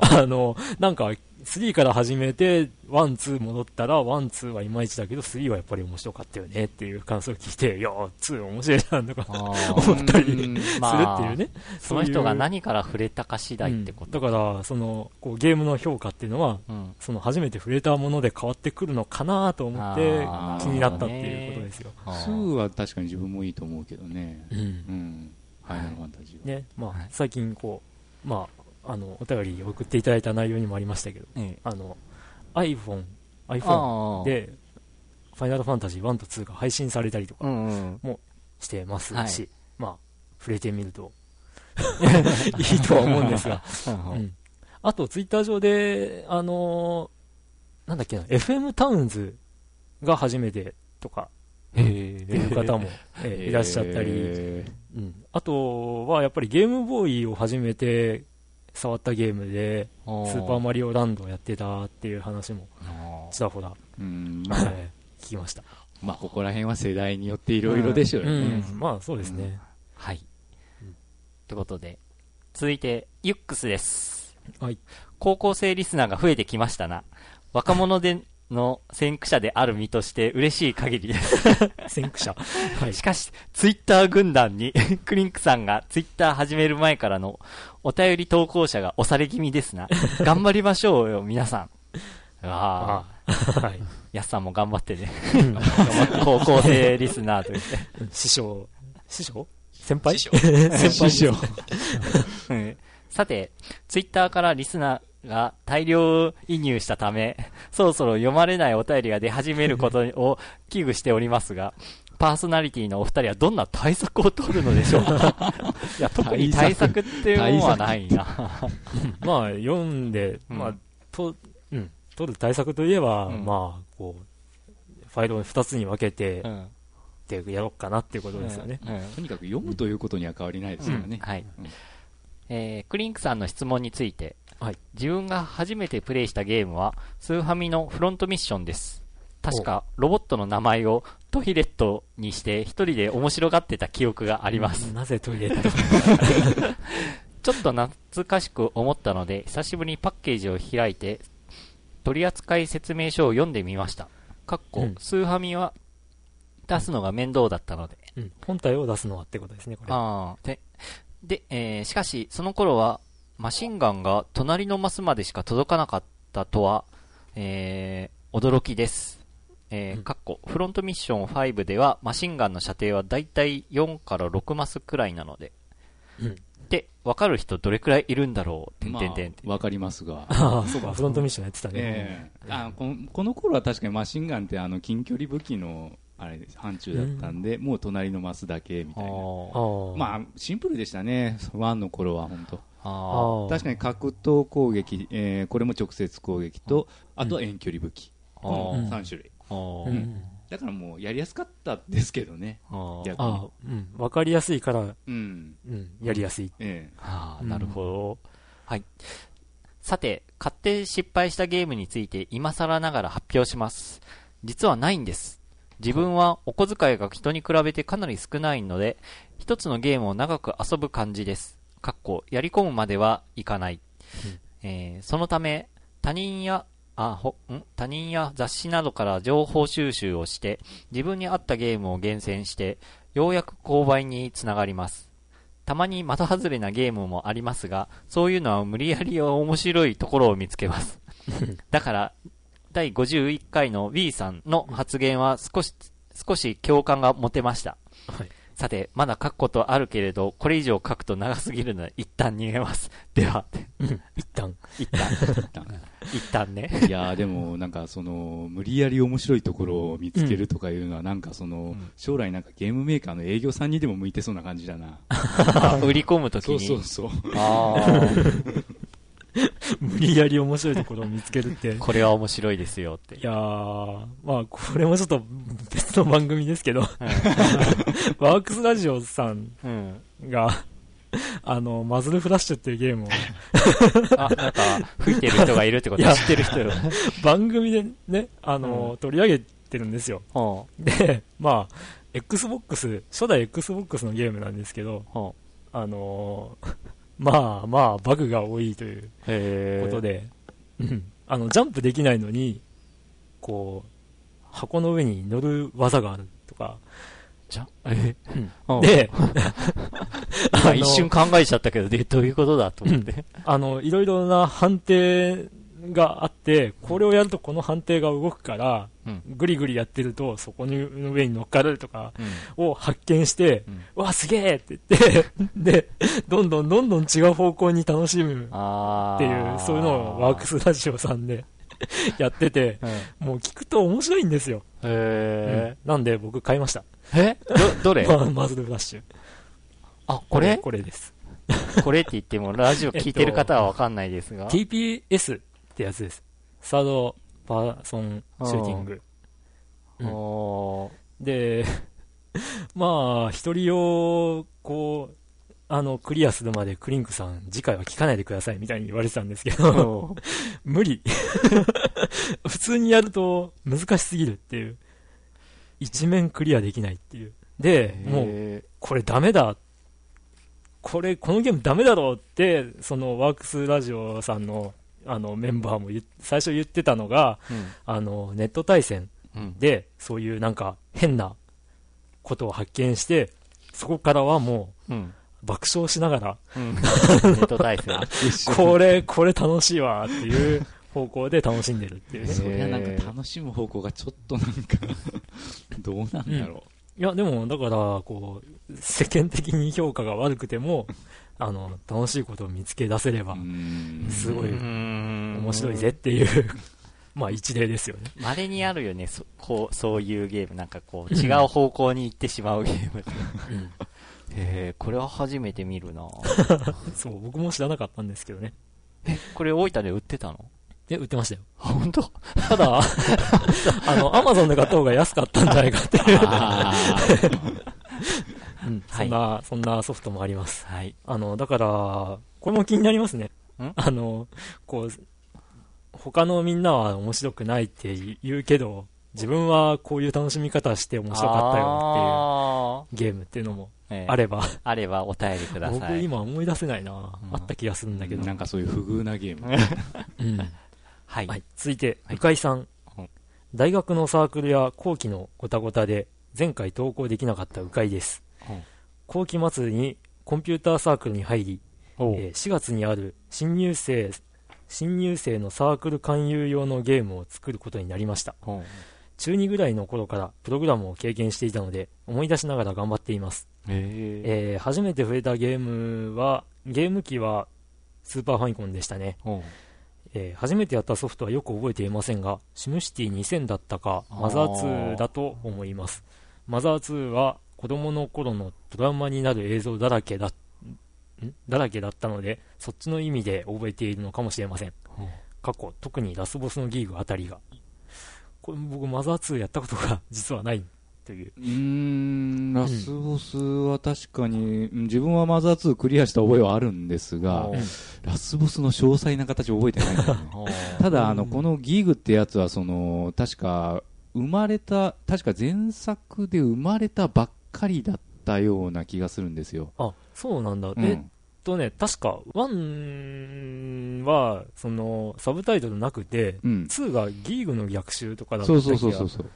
あ の、なんか、3から始めて、1、2戻ったら、1、2はいまいちだけど、3はやっぱり面白かったよねっていう感想を聞いて、いやー、2面白いな、とかあー思ったりするってまあいうね。その人が何から触れたか次第ってこと。うんだから、その、こう、ゲームの評価っていうのは、うん。その初めて触れたもので変わってくるのかなと思ってあー気になったっていうことですよ。あー2は確かに自分もいいと思うけどね。うんうん。ファイナルファンタジーは。ね、まあ、はい最近こう、まあ、あの、お便り送っていただいた内容にもありましたけど、ええ。あの、iPhone、あ iPhone ー、で、ファイナルファンタジー1と2が配信されたりとかうんうん。してますし、はい。まあ、触れてみると いいとは思うんですが、うんうん。あと、ツイッター上で、あのーなんだっけな、FM タウンズが初めてとか、へっていう方も、えーいらっしゃったり、えうん、あとはやっぱりゲームボーイを初めて触ったゲームで、スーパーマリオランドをやってたっていう話もちらほら、ーうん。まあ、えー聞きました。まあ、ここら辺は世代によっていろいろでしょうよね。うん、まあそうですね。はい。ということで、続いて、ユックスです。はい。高校生リスナーが増えてきましたな。若者での先駆者である身として嬉しい限りです。先駆者。はい。しかし、ツイッター軍団に、クリンクさんがツイッター始める前からのお便り投稿者が押され気味ですな。頑張りましょうよ、皆さん。ああ、あはい。やすさんも頑張ってね。うん 高校生リスナーと言って。師匠、師匠？先輩？師匠先輩師匠。うんさて、ツイッターからリスナーが大量移入したため、そろそろ読まれないお便りが出始めることを危惧しておりますが、パーソナリティのお二人はどんな対策を取るのでしょうか？いや、特に対策っていうものはないな。まあ、読んで、うんまあ、と、うん、取る対策といえば、うんまあ、こう、ファイルを2つに分けて、うんってやろうかなっていうことですよね。うんとにかく読むということには変わりないですよね。はいうん。えークリンクさんの質問について、はい自分が初めてプレイしたゲームは、スーファミのフロントミッションです。確か、ロボットの名前をトイレットにして一人で面白がってた記憶があります。なぜトイレット？ちょっと懐かしく思ったので、久しぶりにパッケージを開いて、取扱説明書を読んでみました。かっこ、うんスーファミは出すのが面倒だったので。うん本体を出すのはってことですね、これ。ああ。で、で、えーしかし、その頃は、マシンガンが隣のマスまでしか届かなかったとは、えー驚きです。えーうんかっこ、フロントミッション5では、マシンガンの射程はだいたい4から6マスくらいなので。うんで、わかる人どれくらいいるんだろう？てんまてんてんわかりますが。ああ、そうか、フロントミッションやってたね。ええあこのこの頃は確かにマシンガンってあの近距離武器のあれ範疇だったんで、もう隣のマスだけみたいな。まあ、シンプルでしたね、ワンの頃は本当。確かに格闘攻撃、えーこれも直接攻撃と、あとは遠距離武器。あこのうん3種類。ううんんだからもうやりやすかったですけどね。逆うん。わかりやすいから、うん。うん、やりやすい。えああ、うんなるほど。はい。さて、買って失敗したゲームについて今更ながら発表します。実はないんです。自分はお小遣いが人に比べてかなり少ないので、一つのゲームを長く遊ぶ感じです。かっこ、やり込むまではいかない。えーそのため、他人や、あ、ほ、ん？他人や雑誌などから情報収集をして、自分に合ったゲームを厳選して、ようやく購買につながります。たまに的外れなゲームもありますが、そういうのは無理やり面白いところを見つけます。だから、第51回の B さんの発言は少し、少し共感が持てました。はい。さて、まだ書くことあるけれど、これ以上書くと長すぎるので、一旦逃げます。では、うん一旦。一旦、一旦ね。えいやーでもなんかその無理やり面白いところを見つけるとかいうのはなんかその、ん将来なんかゲームメーカーの営業さんにでも向いてそうな感じだな。あ売り込むときそうに。そうそう。あー 無理やり面白いところを見つけるって。これは面白いですよってい。やー、まあ、これもちょっと別の番組ですけど、ワークスラジオさんうん。が、あの、マズルフラッシュっていうゲームを。あ、なんか、吹いてる人がいるってこと？いや。知ってる人。よ。番組でね、あの、うん。取り上げてるんですよ。ほで、まあ、Xbox、初代 Xbox のゲームなんですけど、うほあのーまあまあ、バグが多いということで、うん。あの、ジャンプできないのに、こう、箱の上に乗る技があるとか、じゃ、え？うん。うん。で、一瞬考えちゃったけど、で、どういうことだと思って？あの、いろいろな判定があって、これをやるとこの判定が動くから、うん。ぐりぐりやってると、そこにの上に乗っかるとかうん。を発見して、うん。うわ、すげえって言って、で、どんどんどんどん違う方向に楽しむあっていう、そういうのをワークスラジオさんで やってて、うん。もう聞くと面白いんですよ。へうんなんで僕買いました？え？えど、どれ？まマズルフラッシュ。あ、これ？これです。これって言っても、ラジオ聞いてる方はわかんないですが。TPS ってやつです。サードパーソンシューティング。うんおーで、まあ、一人用、こう、あの、クリアするまでクリンクさん、次回は聞かないでくださいみたいに言われてたんですけど、無理。普通にやると難しすぎるっていう。一面クリアできないっていう。で、もう、へこれダメだ。これ、このゲームダメだろうって、そのワークスラジオさんの、あの、メンバーも最初言ってたのが、ーあの、ネット対戦うん。うん。で、そういうなんか変なことを発見して、そこからはもうん。う爆笑しながら、うん。ネット対戦。これ、これ楽しいわっていう方向で楽しんでるっていうね。そりゃなんか楽しむ方向がちょっとなんか どうなんだろいや、でも、だから、こう、世間的に評価が悪くても、あの、楽しいことを見つけ出せれば、すごい面面白いぜっていう、まあ一例ですよね。稀にあるよね、そこう、そういうゲーム。なんかこう、違う方向に行ってしまうゲーム。うん。へえ、これは初めて見るな そう、僕も知らなかったんですけどね。これ大分で売ってたの？え、売ってましたよ。本当？ただ、あの、アマゾンで買った方が安かったんじゃないかっていう、あうん、は いそんな、そんなソフトもあります。はい。あの、だから、これも気になりますね。ん？あの、こう、他のみんなは面白くないって言うけど、自分はこういう楽しみ方して面白かったよっていうゲームっていうのもええあれば、あればお便りください。僕今思い出せないな、うんあった気がするんだけど。なんかそういう不遇なゲーム。うん。はい。はい。続いて、はい深井さんうん。大学のサークルや後期のごたごたで前回登校できなかった鵜飼ですうん。後期末にコンピューターサークルに入り、えー4月にある新入生、新入生のサークル勧誘用のゲームを作ることになりました。中2ぐらいの頃からプログラムを経験していたので思い出しながら頑張っています。へえ。えー初めて触れたゲームは、ゲーム機はスーパーファミコンでしたね。えー初めてやったソフトはよく覚えていませんが、シムシティ2000だったか、マザー2だと思います。マザー2は子供の頃のトラウマになる映像だらけだ、ん？だらけだったので、そっちの意味で覚えているのかもしれません。過去、特にラスボスのギーグあたりが。これ僕マザー2やったことが実はないという。うーん、ラスボスは確かに、うん自分はマザー2クリアした覚えはあるんですがラスボスの詳細な形覚えてないんだよね。ただ、あの、このギグってやつは、その、確か、生まれた、確か前作で生まれたばっかりだったような気がするんですよ。あ、そうなんだ。うんえっとね、確か、1は、その、サブタイトルなくて、うん。2がギーグの逆襲とかだったそうそうそうそうそう。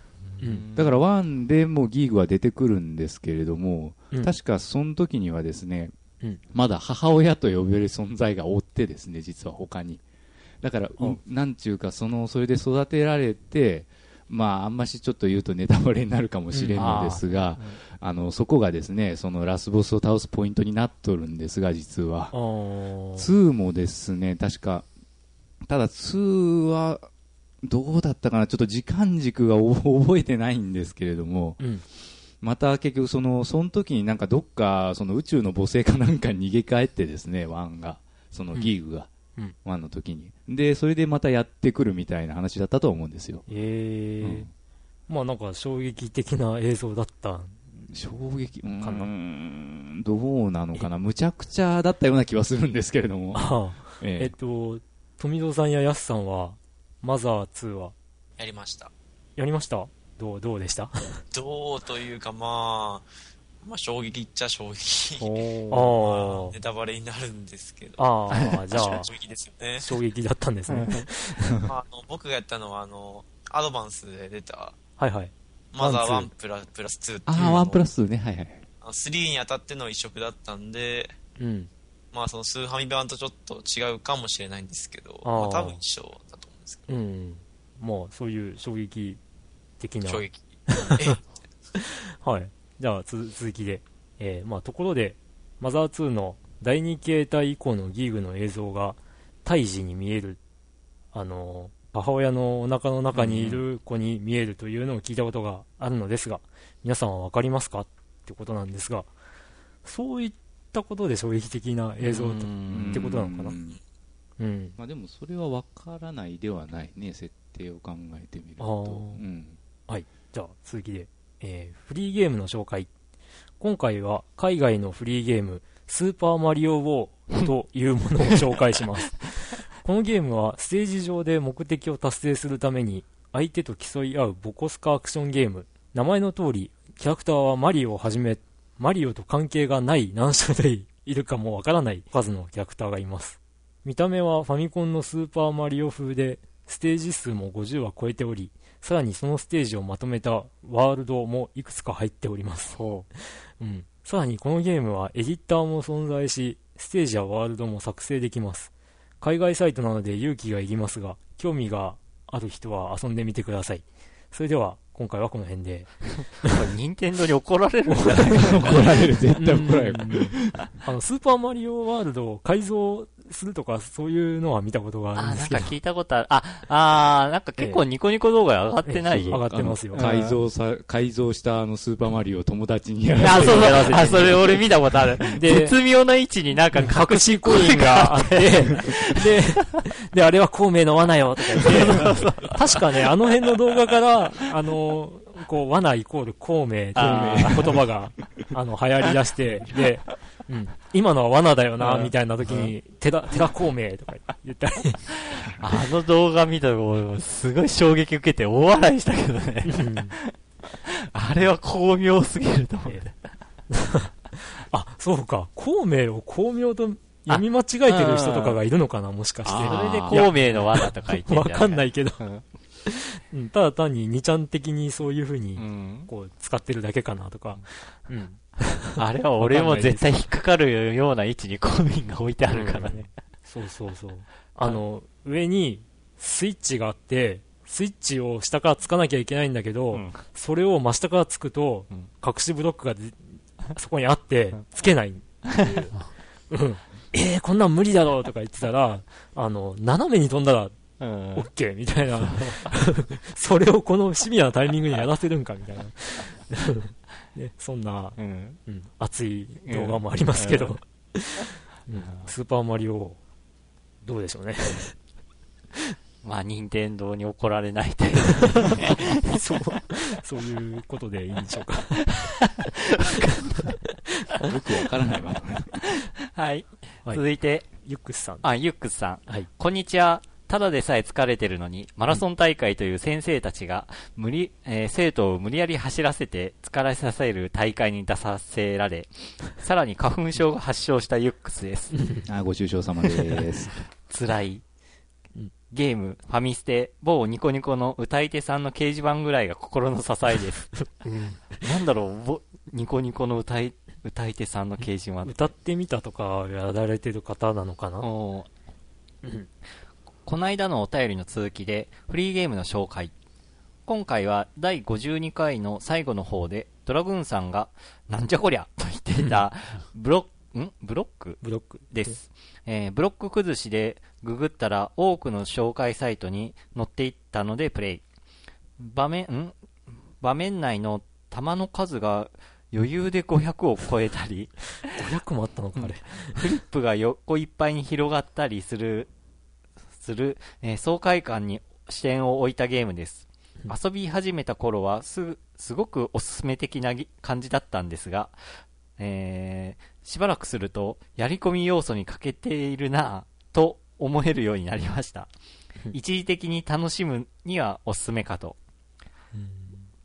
うんだから1でもギーグは出てくるんですけれども、うん確かその時にはですね、うんまだ母親と呼べる存在がおってですね、実は他に。だから、ううんなんちゅうか、その、それで育てられて、まあ、あんましちょっと言うとネタバレになるかもしれんのですが、あの、そこがですね、そのラスボスを倒すポイントになっとるんですが、実は。あー2もですね、確か、ただ2は、どうだったかな、ちょっと時間軸がお 覚えてないんですけれども、うん。また結局その、その時になんかどっか、その宇宙の母星かなんかに逃げ帰ってですね、ワンが、そのギーグが、うんワンの時に。で、それでまたやってくるみたいな話だったと思うんですよ。ええまあなんか衝撃的な映像だった。衝撃、うーかん、どうなのかな、むちゃくちゃだったような気はするんですけれども。ああえっえと、富蔵さんややすさんは、マザー2は、やりました。やりました？どう、どうでした？どうというかまあ、まあ衝撃っちゃ衝撃。あネタバレになるんですけど。あ。ああ、じゃあ、衝撃ですよね。衝撃だったんですね。まああの僕がやったのは、あの、アドバンスで出た、はいはい。マザーワン1プラプラス2っていうああ、ワンプラスね、はいはい。あの3に当たっての移植だったんで、うん。まあそのスーファミ版とちょっと違うかもしれないんですけど、あーまあ多分一緒だと思うんですけうん。まあ、そういう衝撃的ど、な。衝撃。はい。じゃあ、つ続きで。えーまあ、ところで、マザー2の第2形態以降のギーグの映像が、胎児に見える、あのー母親のお腹の中にいる子に見えるというのを聞いたことがあるのですが、皆さんはわかりますか？ってことなんですが、そういったことで衝撃的な映像と、ってことなのかな？うんうん。まあでもそれは分からないではないね、設定を考えてみるあと。ーうん。じゃあ、続きで、えーフリーゲームの紹介。今回は海外のフリーゲーム、スーパーマリオウォーというものを紹介します。このゲームはステージ上で目的を達成するために相手と競い合うボコスカアクションゲーム。名前の通り、キャラクターはマリオをはじめ、マリオと関係がない何種類いるかもわからない数のキャラクターがいます。見た目はファミコンのスーパーマリオ風で、ステージ数も50は超えており、さらにそのステージをまとめたワールドもいくつか入っております。うん。さらにこのゲームはエディッターも存在し、ステージやワールドも作成できます。海外サイトなので勇気がいりますが、興味がある人は遊んでみてください。それでは、今回はこの辺で。任天堂に怒られるんじゃない怒られる、絶対怒られる。あの、スーパーマリオワールドを改造するとか、そういうのは見たことがあるあ、んですけど。なんか聞いたことある。あ、あー、なんか結構ニコニコ動画上がってない、ええ上がってますよ。改造さ、改造したあのスーパーマリオを友達にやあ、らせそうそう。やらせて。あ、それ俺見たことある。で絶妙 な。位置になんか隠しコインがあって、で、で、あれは孔明の罠よとか言って、確かね、あの辺の動画から、あの、こう、罠イコール孔明というあ言葉が、あの、流行り出して、で、うん、今のは罠だよな、うん。みたいな時に、寺、寺孔明とか言ったり、あの動画見たらすごい衝撃受けて大笑いしたけどね。うん。あれは巧妙すぎると思って。あ、そうか、孔明を巧妙と読み間違えてる人とかがいるのかな、もしかして。あそれで孔明の罠とか言ってわかんないいけど、ただ単に2ちゃん的にそういう風にう、ん。こう、使ってるだけかなとか、うん。あれは俺も絶対引っかかるような位置にコミンが置いてあるからね。そうそうそう。あの、上にスイッチがあって、スイッチを下からつかなきゃいけないんだけど、うんそれを真下からつくと、うん隠しブロックがでそこにあって、つけないっていう。うん。えー、こんなん無理だろうとか言ってたら、あの、斜めに飛んだらうん。OK みたいな。それをこのシビアなタイミングにやらせるんかみたいな。ね、そんな、うん。うん、熱い動画もありますけど、うんうんスーパーマリオ、どうでしょうね。まあ、任天堂に怒られないという。そう、そういうことでいいんでしょうか。よくわからないわ。はい。はい続いて、ユックスさん。あ、ユックスさん。はい。こんにちは。ただでさえ疲れてるのに、マラソン大会という先生たちが、無理、えー生徒を無理やり走らせて疲れさせる大会に出させられ、さらに花粉症が発症したユックスです。あ、ご愁傷様です。辛いうん。ゲーム、ファミステ、某ニコニコの歌い手さんの掲示板ぐらいが心の支えです。なんだろう、ぼニコニコの歌い、歌い手さんの掲示板。歌ってみたとかやられてる方なのかな？この間のお便りの続きで、フリーゲームの紹介。今回は第52回の最後の方で、ドラグーンさんが、なんじゃこりゃと言っていた、ブロック、ん？ブロック？ブロック。です。えーブロック崩しでググったら多くの紹介サイトに載っていったのでプレイ。場面、ん？場面内の弾の数が余裕で500を超えたり、500もあったのか、あれ。フリップが横いっぱいに広がったりする、する、えー爽快感に視点を置いたゲームです。遊び始めた頃はすぐ、すごくおすすめ的なぎ感じだったんですが、えーしばらくすると、やり込み要素に欠けているなぁと思えるようになりました。一時的に楽しむにはおすすめかと。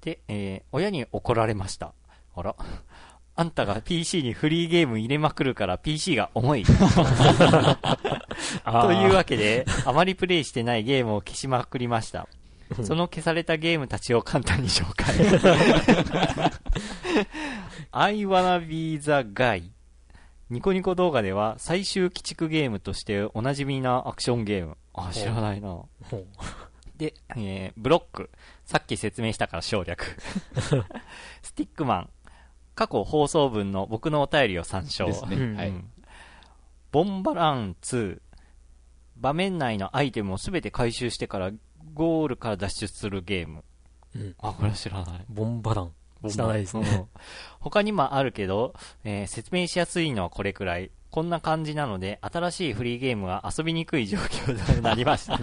で、えー親に怒られました。あら。あんたが PC にフリーゲーム入れまくるから PC が重い。というわけで、あまりプレイしてないゲームを消しまくりました。その消されたゲームたちを簡単に紹介。I wanna be the guy。ニコニコ動画では最終鬼畜ゲームとしておなじみなアクションゲーム。あ、知らないな。で、えーブロック。さっき説明したから省略。スティックマン。過去放送分の僕のお便りを参照。ですね。うんはい。ボンバラン2。場面内のアイテムをすべて回収してからゴールから脱出するゲーム。うんあ、これは知らない。ボンバラン。知らないですね。うん 他にもあるけど、えー説明しやすいのはこれくらい。こんな感じなので、新しいフリーゲームは遊びにくい状況となりました。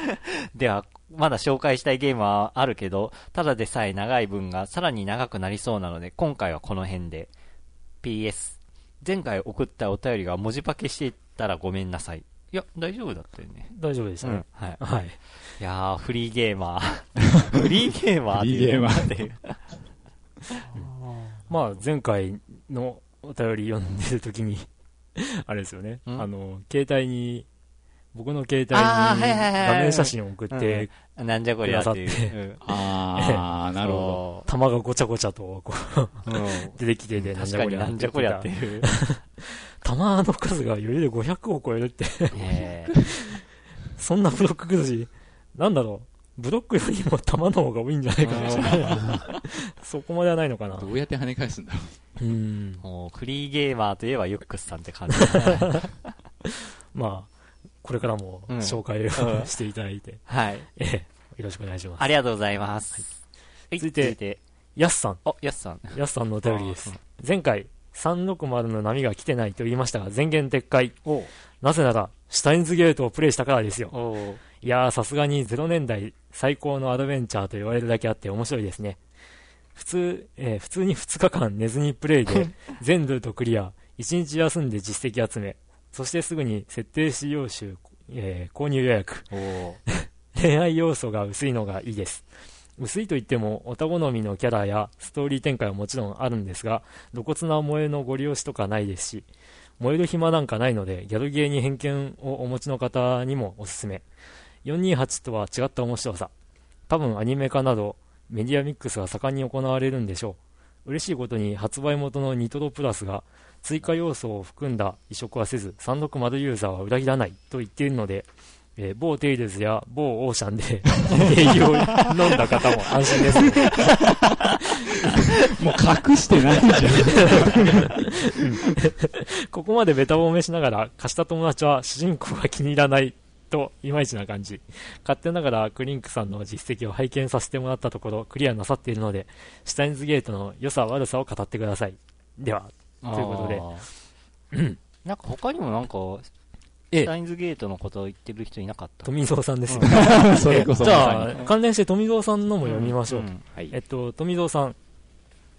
では、まだ紹介したいゲームはあるけど、ただでさえ長い分がさらに長くなりそうなので、今回はこの辺で。PS。前回送ったお便りが文字化けしていったらごめんなさい。いや、大丈夫だったよね。大丈夫でしたね。はい。はい。いやー、フリーゲーマー。フリーゲーマーっていうフリーゲーマーっていう。まあ、前回のお便り読んでるときに、あれですよね。ん？あの、携帯に、僕の携帯にあーはいはいはい画面写真を送 って、なんじゃこりゃっていう。あー、なるほ玉がごちゃごちゃと、こう、出てきてて、確かになんじゃこりゃって言いう。た玉の数が余裕で500を超えるって、えそんなブロック崩し、なんだろう。ブロックよりも弾の方が多いんじゃないかな。そこまではないのかな。どうやって跳ね返すんだろう。うん。もう、フリーゲーマーといえばユックスさんって感じだね。まあ、これからもうん紹介を、うんしていただいて、はい。ええ、よろしくお願いします。ありがとうございます。はい続いて続いて、やすさん。お、やすさん。やすさんのお便りです。前回、360の波が来てないと言いましたが、前言撤回。なぜなら、シュタインズゲートをプレイしたからですよ。おいやー、さすがに0年代最高のアドベンチャーと言われるだけあって面白いですね。普通、えー普通に2日間寝ずにプレイで、全ルートクリア、1日休んで実績集め、そしてすぐに設定使用集、えー購入予約。お 恋愛要素が薄いのがいいです。薄いと言っても、おた好みのキャラやストーリー展開はもちろんあるんですが、露骨な萌えのご利用しとかないですし、燃える暇なんかないので、ギャルゲーに偏見をお持ちの方にもおすすめ。428とは違った面白さ。多分アニメ化など、メディアミックスが盛んに行われるんでしょう。嬉しいことに発売元のニトロプラスが追加要素を含んだ移植はせず、360ユーザーは裏切らないと言っているので、えー某テイルズや某オーシャンで定義を飲んだ方も安心です、ね。もう隠してないじゃん。ここまでベタ褒めしながら、貸した友達は主人公が気に入らないと、いまいちな感じ。勝手ながらクリンクさんの実績を拝見させてもらったところ、クリアなさっているので、シュタインズゲートの良さ悪さを語ってください。では、ということでで。なんか他にもなんか、えュタインズゲートのことを言ってる人いなかった富蔵さんですよ。それこそじゃあ関連して富蔵さんのも読みましょう。んはいえっと、富蔵さん、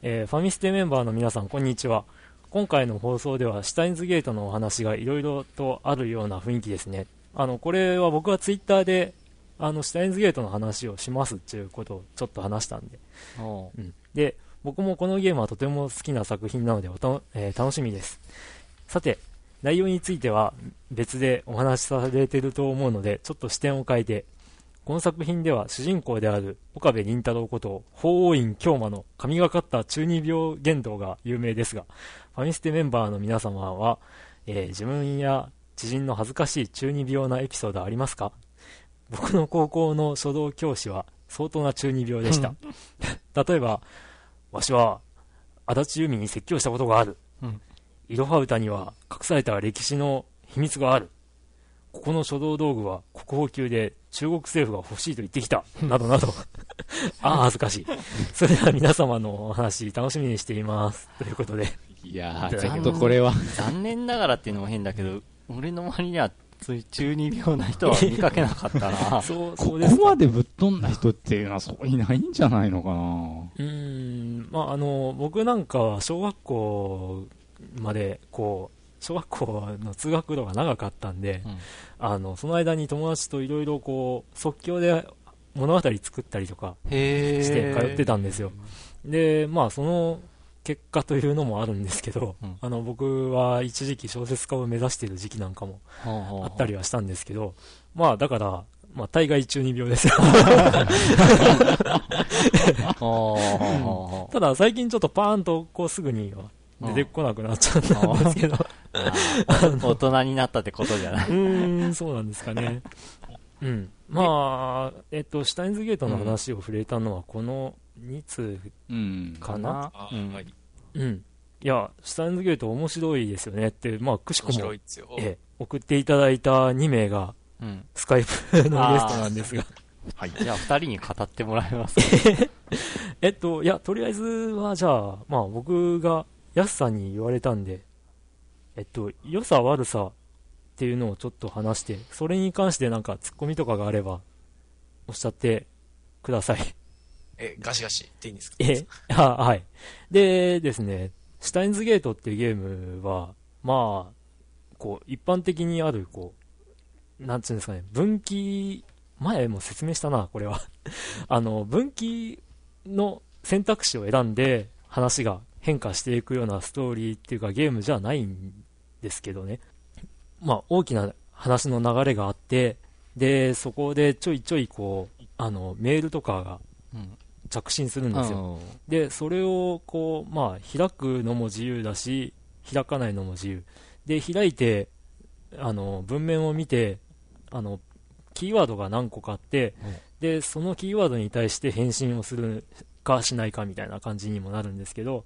えーファミステメンバーの皆さん、こんにちは。今回の放送では、シュタインズゲートのお話がいろいろとあるような雰囲気ですね。あの、これは僕はツイッターで、あの、シュタインズゲートの話をしますっていうことをちょっと話したんで。うん。で、僕もこのゲームはとても好きな作品なのでおた、えー楽しみです。さて、内容については別でお話しされていると思うので、ちょっと視点を変えて、この作品では主人公である岡部倫太郎こと法王院京馬の神がかった中二病言動が有名ですが、ファミステメンバーの皆様は、えー自分や知人の恥ずかしい中二病なエピソードありますか？僕の高校の書道教師は相当な中二病でした。例えば、わしは足立由美に説教したことがある。うんいろは歌には隠された歴史の秘密がある。ここの書道道具は国宝級で中国政府が欲しいと言ってきた。などなど。ああ、恥ずかしい。それでは皆様のお話楽しみにしています。ということで。いやー、ちょっとこれは、残念ながらっていうのも変だけど、俺の周りには、そういう中二病な人は見かけなかったな。そう、こそうですこまでぶっ飛んだ人っていうのはそういないんじゃないのかなうーん、まあ、あの、僕なんかは小学校まで、こう、小学校の通学路が長かったんで、うん。あの、その間に友達といろいろこう、即興で物語作ったりとかして通ってたんですよ。で、まあ、その結果というのもあるんですけど、うん。あの、僕は一時期小説家を目指している時期なんかもあったりはしたんですけど、まあ、だから、まあ、大概中二病です。ただ、最近ちょっとパーンとこうすぐには出てこなくなっちゃったんですけど、大人になったってことじゃなうい。ーん、そうなんですかね。うん。まあ、えっと、シュタインズゲートの話を触れたのは、この2通うん。かな？うんはい。うん。いや、シュタインズゲート面白いですよねって、まあ、くしく面も、白いですよ。ええ、送っていただいた2名が、うん。スカイプのゲストなんですが。はい。じゃあ、二人に語ってもらいます。えっと、いや、とりあえずは、じゃあ、まあ、僕が、ヤスさんに言われたんで、えっと、良さ悪さっていうのをちょっと話して、それに関してなんかツッコミとかがあれば、おっしゃってください。え、ガシガシっていいんですか？え、あはい。でですね、シュタインズゲートっていうゲームは、まあ、こう、一般的にある、こう、なんつうんですかね、分岐、前も説明したな、これは。あの、分岐の選択肢を選んで話が変化していくようなストーリーっていうかゲームじゃないんですけどね。まあ、大きな話の流れがあって、で、そこでちょいちょいこう、あの、メールとかがうん着信するんですよ。で、それをこう、まあ、開くのも自由だし、開かないのも自由。で、開いて、あの、文面を見て、あの、キーワードが何個かあって、で、そのキーワードに対して返信をするかしないかみたいな感じにもなるんですけど、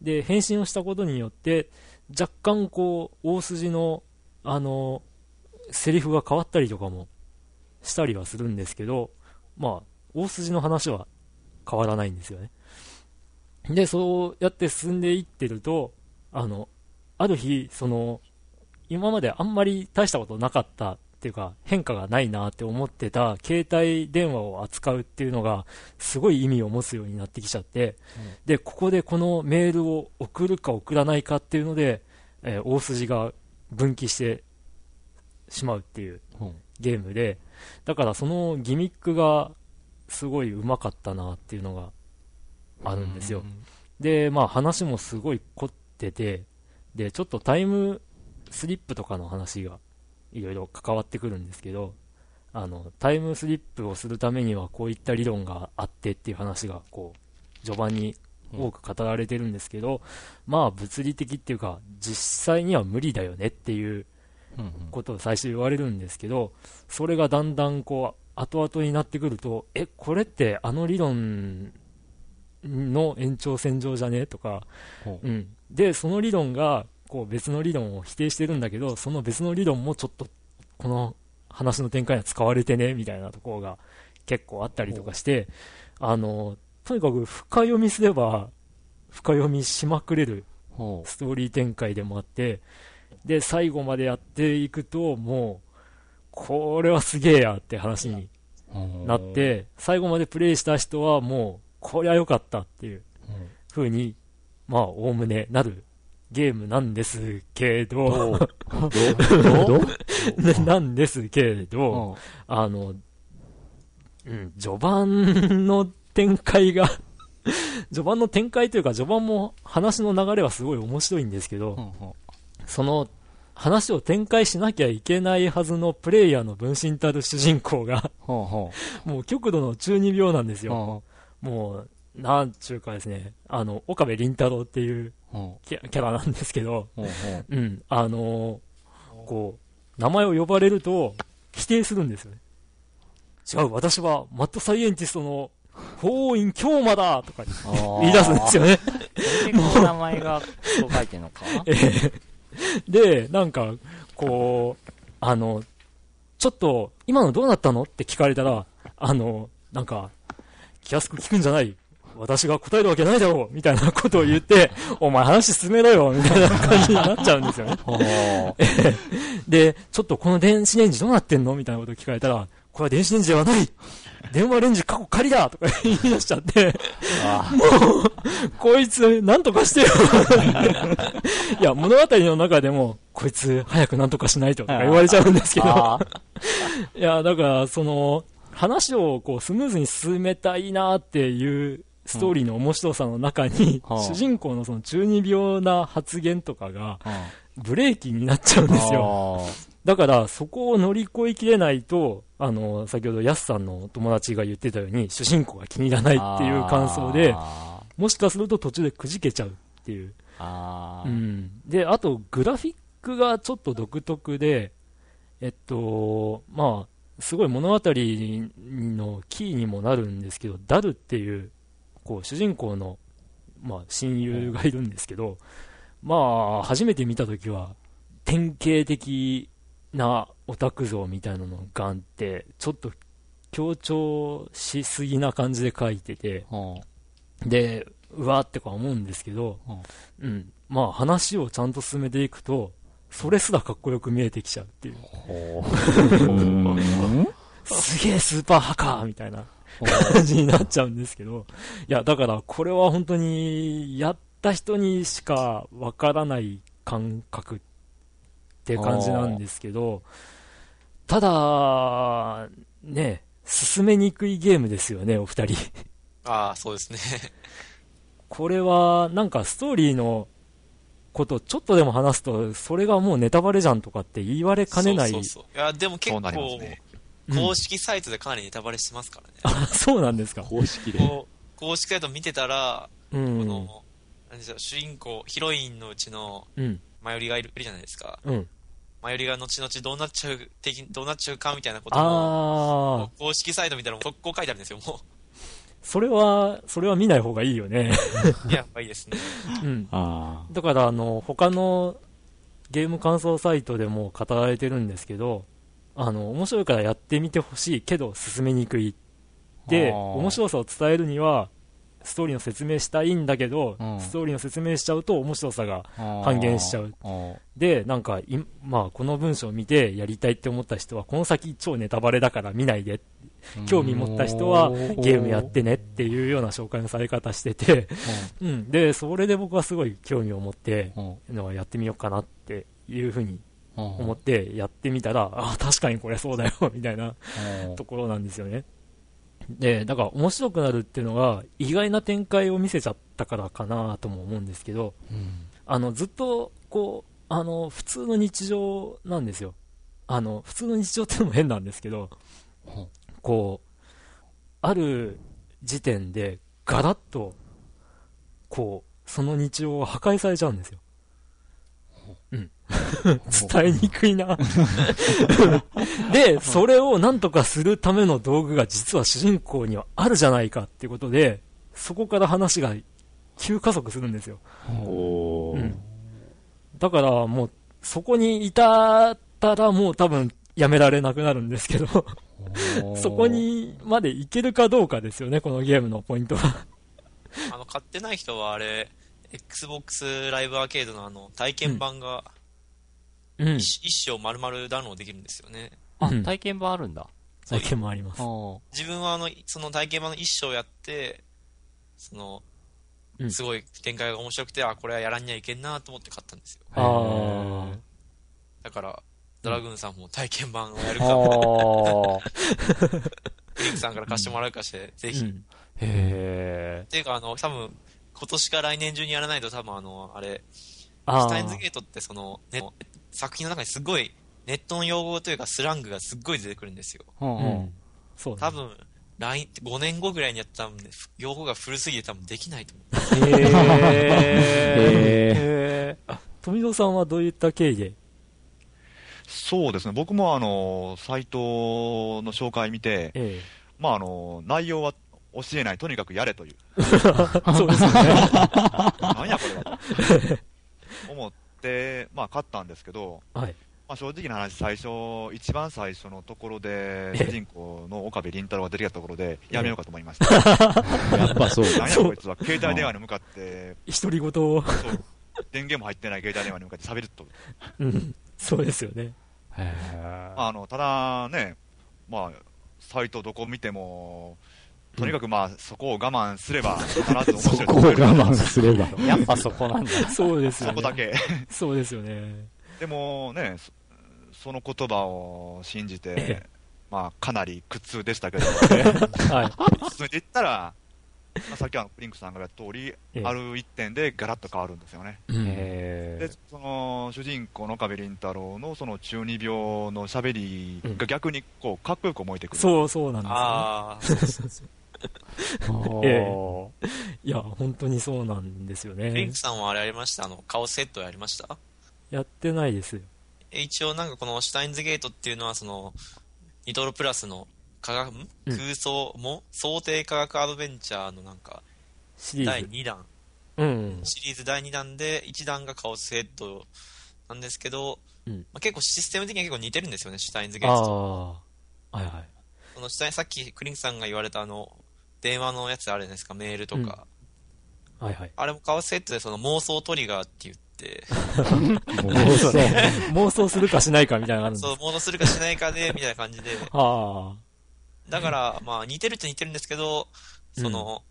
で、返信をしたことによって、若干こう、大筋の、あの、セリフが変わったりとかもしたりはするんですけど、まあ、大筋の話は変わらないんですよね。で、そうやって進んでいってると、あの、ある日、その、今まであんまり大したことなかったっていうか、変化がないなって思ってた携帯電話を扱うっていうのが、すごい意味を持つようになってきちゃって、うん、で、ここでこのメールを送るか送らないかっていうので、えー、大筋が分岐してしまうっていうゲームで、だからそのギミックがすごいうまかったなっていうのがあるんですよ。で、まあ話もすごい凝ってて、で、ちょっとタイムスリップとかの話がいろいろ関わってくるんですけど、あの、タイムスリップをするためにはこういった理論があってっていう話が、こう、序盤に多く語られてるんですけど、うん、まあ物理的っていうか、実際には無理だよねっていうことを最初言われるんですけど、それがだんだんこう、後々になってくると、え、これってあの理論の延長線上じゃね？とか、うん、で、その理論がこう別の理論を否定してるんだけど、その別の理論もちょっとこの話の展開には使われてねみたいなところが結構あったりとかして、あのとにかく深読みすれば深読みしまくれるストーリー展開でもあって、で、最後までやっていくと、もう、これはすげえやって話になって、最後までプレイした人はもう、こりゃ良かったっていう風に、まあ、おおむねなるゲームなんですけど、なんですけれど、あの、うん、序盤の展開が 序盤の展開というか、序盤も話の流れはすごい面白いんですけど、その話を展開しなきゃいけないはずのプレイヤーの分身たる主人公がもう極度の中二病なんですよ。もう、なんちゅうかですね、あの、岡部倫太郎っていうキャラなんですけど、うん、あのー、こう、名前を呼ばれると否定するんですよね。違う、私はマッドサイエンティストの法院京馬だとか言い出すんですよね。もう名前がそう書いてるのか え。で、なんか、こう、あの、ちょっと、今のどうなったの？って聞かれたら、あの、なんか、気安く聞くんじゃない私が答えるわけないだろうみたいなことを言って、お前話進めろよみたいな感じになっちゃうんですよね。で、ちょっとこの電子レンジどうなってんの？みたいなことを聞かれたら、これは電子レンジではない。電話レンジ過去仮だ！とか言い出しちゃって、もう、こいつ、なんとかしてよ。いや、物語の中でも、こいつ、早くなんとかしないとか言われちゃうんですけど、いや、だから、その、話をこうスムーズに進めたいなっていうストーリーの面白さの中に、うん、主人公のその中二病な発言とかが、ブレーキになっちゃうんですよ。だから、そこを乗り越えきれないと、あの、先ほどヤスさんの友達が言ってたように、主人公が気に入らないっていう感想で、もしかすると途中でくじけちゃうっていう。うん。で、あと、グラフィックがちょっと独特で、えっと、まあ、すごい物語のキーにもなるんですけど、ダルっていうこう主人公の、まあ、親友がいるんですけど、まあ、初めて見たときは、典型的なオタク像みたいなのがあって、ちょっと強調しすぎな感じで書いてて、で、うわーってか思うんですけど、うん、まあ話をちゃんと進めていくと、それすらかっこよく見えてきちゃうっていう。すげえスーパーハカーみたいな感じになっちゃうんですけど、いや、だからこれは本当に、やった人にしかわからない感覚って感じなんですけど、ただ、ね、進めにくいゲームですよね、お二人。ああ、そうですね。これは、なんかストーリーのことちょっとでも話すと、それがもうネタバレじゃんとかって言われかねない。そうそうそういや、でも結構、ね、公式サイトでかなりネタバレしてますからね。あ、そうなんですか。公式で。公式サイト見てたら、うん、この、何でしょう、主人公、ヒロインのうちの、マヨリがいる,、じゃないですか。うん。マヨリが後々どうなっちゃう、的どうなっちゃうかみたいなことも、あー、公式サイト見たら速攻書いてあるんですよ、もそれは、それは見ない方がいいよね。う。やっぱいいですね。うん。あだから、あの、他のゲーム感想サイトでも語られてるんですけど、あの、面白いからやってみてほしいけど進めにくい。で、面白さを伝えるには、ストーリーの説明したいんだけど、うんストーリーの説明しちゃうと面白さが半半減しちゃう。で、なんかい、まあ、この文章を見てやりたいって思った人は、この先超ネタバレだから見ないで。興味持った人はゲームやってねっていうような紹介のされ方してて、うん。で、それで僕はすごい興味を持って、のはやってみようかなっていうふうに思ってやってみたら、ああ、確かにこれそうだよ、みたいなところなんですよね。で、だから面白くなるっていうのが意外な展開を見せちゃったからかなとも思うんですけど、あの、ずっと、こう、あの、普通の日常なんですよ。あの、普通の日常ってのも変なんですけど、こう、ある時点でガラッと、こう、その日常が破壊されちゃうんですよ。うん。伝えにくいな。で、それをなんとかするための道具が実は主人公にはあるじゃないかっていうことで、そこから話が急加速するんですよ。うんだからもう、そこに至ったらもう多分やめられなくなるんですけど、そこにまでいけるかどうかですよね、このゲームのポイントは。あの、買ってない人はあれ、Xbox ライブアーケードのあの、体験版がうん。一一生丸々ダウンロードできるんですよね。あうん、体験版あるんだ。体験もあります。自分はあの、その体験版の一生やって、そのう、んすごい展開が面白くて、あ、これはやらんにゃいけんなと思って買ったんですよ。ああ。だから、ドラグーンさんも体験版をやるか、あ リンクさんから貸してもらうかして、ぜひ。っうん。へていうか、あの、多分、今年か来年中にやらないと多分あの、あれ、あシュタインズゲートってその、ね、作品の中にすごい、ネットの用語というかスラングがすっごい出てくるんですよ。ー。うんううんん。そうだね。多分、来、5年後ぐらいにやったんで、用語が古すぎて多分できないと思う。へー。富蔵さんはどういった経緯で？そうですね、僕もあの、サイトの紹介見て、えまああの、内容は教えない、とにかくやれという。え。そうですよね。なんやこれはと。思って、まあ買ったんですけど、はい。まあ正直な話、最初、一番最初のところで、ええ主人公の岡部倫太郎が出てきたところで、やめようかと思いました。やっぱそうなんやこいつは、携帯電話に向かって、独り言を。電源も入ってない携帯電話に向かって喋ると。うん。そうですよね。へまあ、あの、ただね、まあ、サイトどこ見ても、とにかくまあ、そこを我慢すれば、必ず面白い そこを我慢すれば。ーやっぱそこなんだ。そうですよね。そこだけ。そうですよね。でもね、そその言葉を信じえて、まあ、かなり苦痛でしたけど、はい。進めていったら、まあ、さっきあのプリンクさんが言った通り、ええある一点でガラッと変わるんですよね。で、その主人公の岡部倫太郎のその中二病の喋りが逆にこうかっこよく思えてくる。そうそうなんですよね。ああ、そうそうそう。ー。いや、本当にそうなんですよねリンク。さんはあれやりました？あの、顔セットやりました？やってないですよ。え一応なんかこのシュタインズゲートっていうのはその、ニトロプラスの科学、ん？うん空想も、想定科学アドベンチャーのなんか、第シリーズ。2弾、うん。シリーズ第2弾で、1弾がカオスヘッドなんですけど、うんまあ、結構システム的には結構似てるんですよね、シュタインズゲあートと。あ。はいはい。このシュタインさっきクリンクさんが言われたあの、電話のやつあるじゃないですか、メールとか。はいはい。あれもカオスヘッドでその妄想トリガーって言って、もうそう。妄想するかしないかみたいなのがあるんですそう、妄想するかしないかで、みたいな感じで。あだから、まあ似てるっちゃ似てるんですけど、その、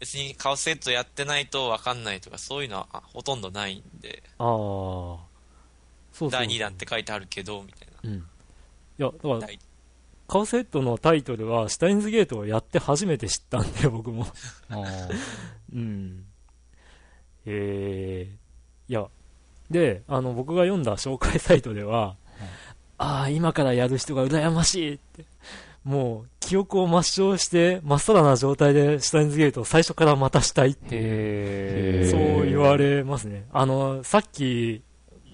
別にカオスヘッドやってないと分かんないとか、そういうのはあほとんどないんで、あ。ああ。そうそう。第2弾って書いてあるけど、みたいうん。いや、だから第、カオセットのタイトルは、シュタインズゲートをやって初めて知ったんで、僕も。うん。えー、いや、で、あの、僕が読んだ紹介サイトでは、ああ、今からやる人が羨ましいって、もう、記憶を抹消して、まっさらな状態でシュタインズゲートを最初からまたしたいって、へそうー。言われますね。あの、さっき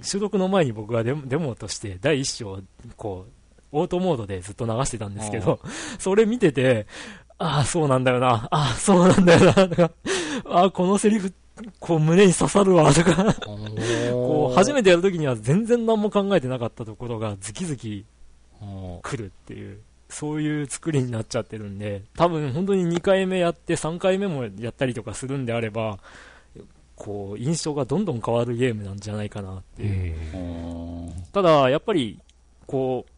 収録の前に僕がデモデモとして第一章、こう、オートモードでずっと流してたんですけど、それ見てて、ああ、そうなんだよな、ああ、そうなんだよな、とか、ああ、このセリフ、こう胸に刺さるわ、とか、こう、初めてやるときには全然何も考えてなかったところが、ズキズキ来るっていう、そういう作りになっちゃってるんで、多分本当に2回目やって3回目もやったりとかするんであれば、こう、印象がどんどん変わるゲームなんじゃないかなっていう。ただ、やっぱり、こう、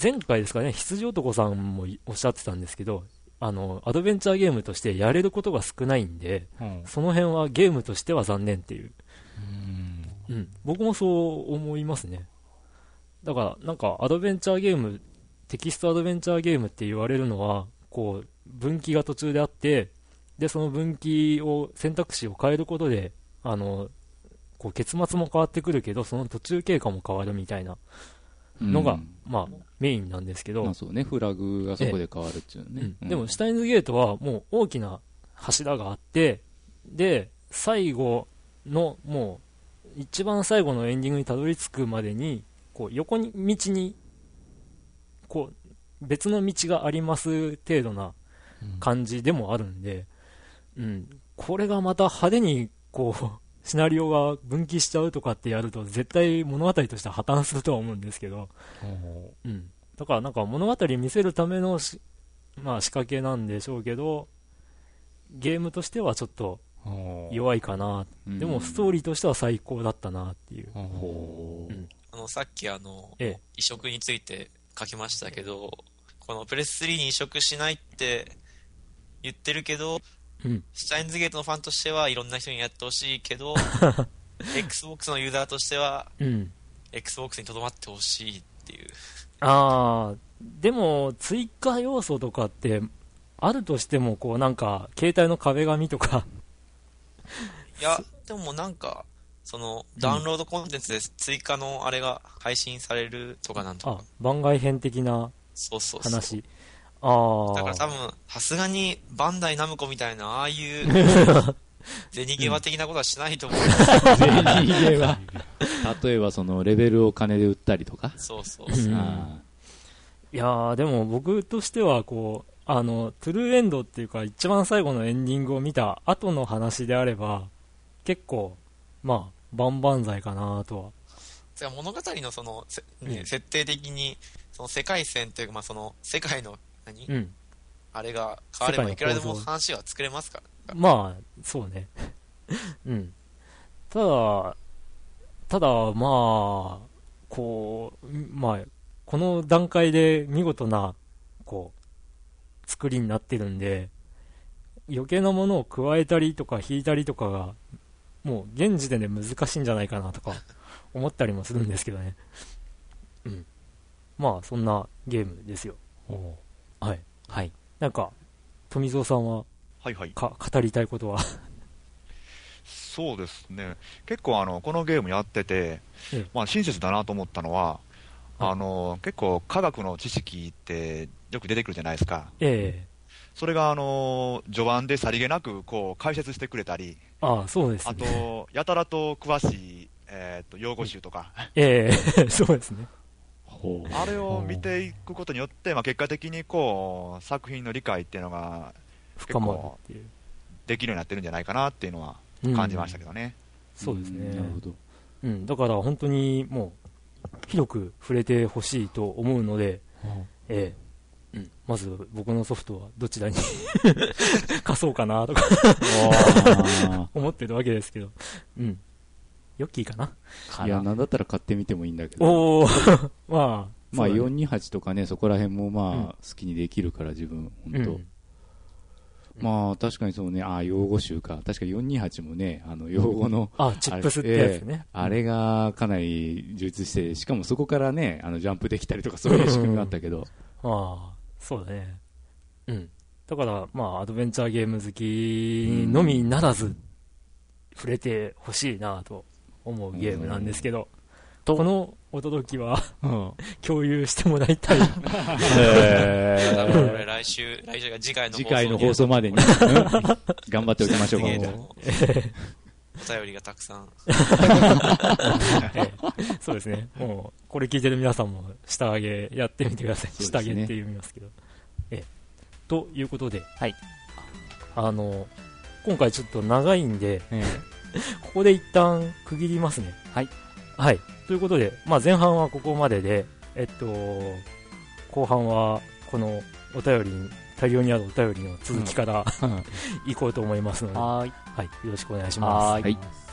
前回ですかね、羊男さんもおっしゃってたんですけど、あの、アドベンチャーゲームとしてやれることが少ないんで、その辺はゲームとしては残念っていう。うん。僕もそう思いますね。だから、なんか、アドベンチャーゲーム、テキストアドベンチャーゲームって言われるのは、こう、分岐が途中であって、で、その分岐を、選択肢を変えることで、あの、こう、結末も変わってくるけど、その途中経過も変わるみたいなのが、うん。まあ、メインなんですけど、まあそうね、フラグがそこで変わるっていうね。うん。でも、シュタインズゲートはもう大きな柱があって、で、最後の、もう、一番最後のエンディングにたどり着くまでに、こう、横に、道に、こう、別の道があります程度な感じでもあるんで、うん、これがまた派手に、こう、シナリオが分岐しちゃうとかってやると、絶対物語としては破綻するとは思うんですけど、うん。だからなんか物語見せるためのし、まあ仕掛けなんでしょうけど、ゲームとしてはちょっと弱いかな。うん。でもストーリーとしては最高だったなっていう。う。ん。あの、さっきあの、ええ。移植について書きましたけど、このプレス3に移植しないって言ってるけど、うん。シュタインズゲートのファンとしてはいろんな人にやってほしいけど、Xbox のユーザーとしては、うん。Xbox にとどまってほしいっていう。あー、でも追加要素とかって、あるとしてもこうなんか、携帯の壁紙とか、いや、でもなんか、その、ダウンロードコンテンツで追加のあれが配信されるとかなんとあか。、番外編的なそうそうそう。話。あー。だから多分、さすがにバンダイナムコみたいな、ああいう、ゼニゲバ的なことはしないと思う。例えばそのレベルを金で売ったりとか。そうそううんあいやー、でも僕としては、こう、あの、トゥルーエンドっていうか、一番最後のエンディングを見た後の話であれば、結構、まあ、万々歳かなとは。じゃあ物語のその、せねうん設定的に、その世界線というか、まあその、世界の、何、うん。あれが変わればいくらでも話は作れますから。まあ、そうね。うん。ただ、ただ、まあ、こう、まあ、この段階で見事な、こう、作りになってるんで、余計なものを加えたりとか引いたりとかが、もう現時点で難しいんじゃないかなとか思ったりもするんですけどね。うん。まあ、そんなゲームですよ。はい。はい。なんか、富蔵さんははいはい。か語りたいことは？そうですね。結構あの、このゲームやっててええ、まあ親切だなと思ったのは、はいあの、結構科学の知識ってよく出てくるじゃないですか。ええそれがあの、序盤でさりげなくこう解説してくれたり、ああ、そうですあね。と、やたらと詳しい、えー、と用語集とか、ええ そうですね。あれを見ていくことによって、まあ、結果的にこう作品の理解っていうのが深まるっていう。できるようになってるんじゃないかなっていうのはうん感じましたけどね。そうですね。んなるほど。うん、だから本当にもう、広く触れてほしいと思うので、ええうん、まず僕のソフトはどちらに 貸そうかなとかあ 思ってるわけですけど、うん。ヨッキーかな？ーいや、な。んだったら買ってみてもいいんだけど。おお まあ、まあそうだね。428とかね、そこら辺もまあ、うん。好きにできるから自分、本当、うん。まあ確かにそうね、ああ、用語集か。確か428もね、あの、用語の、あ、チップスってやつね。ええあれがかなり充実して、しかもそこからね、あの、ジャンプできたりとかそういう仕組みがあったけど、ああ、そうだね。うん。だから、まあ、アドベンチャーゲーム好きのみならず、触れてほしいなと思うゲームなんですけど、この驚きは 共有してもらいたい。多分これ来週、来週が次回の放送次回の放送までに、う ん頑張っておきましょうか。お便りがたくさん。ええそうですね。もう、これ聞いてる皆さんも、下上げやってみてください。ね下上げって言いますけど。ええ。ということで、はい。あの、今回ちょっと長いんで、え ここで一旦区切りますね。はい。はい。ということで、まあ前半はここまでで、えっと、後半はこのお便りに、大量にあるお便りの続きから、うん 行こうと思いますので、ははーい。い。よろしくお願いします。はい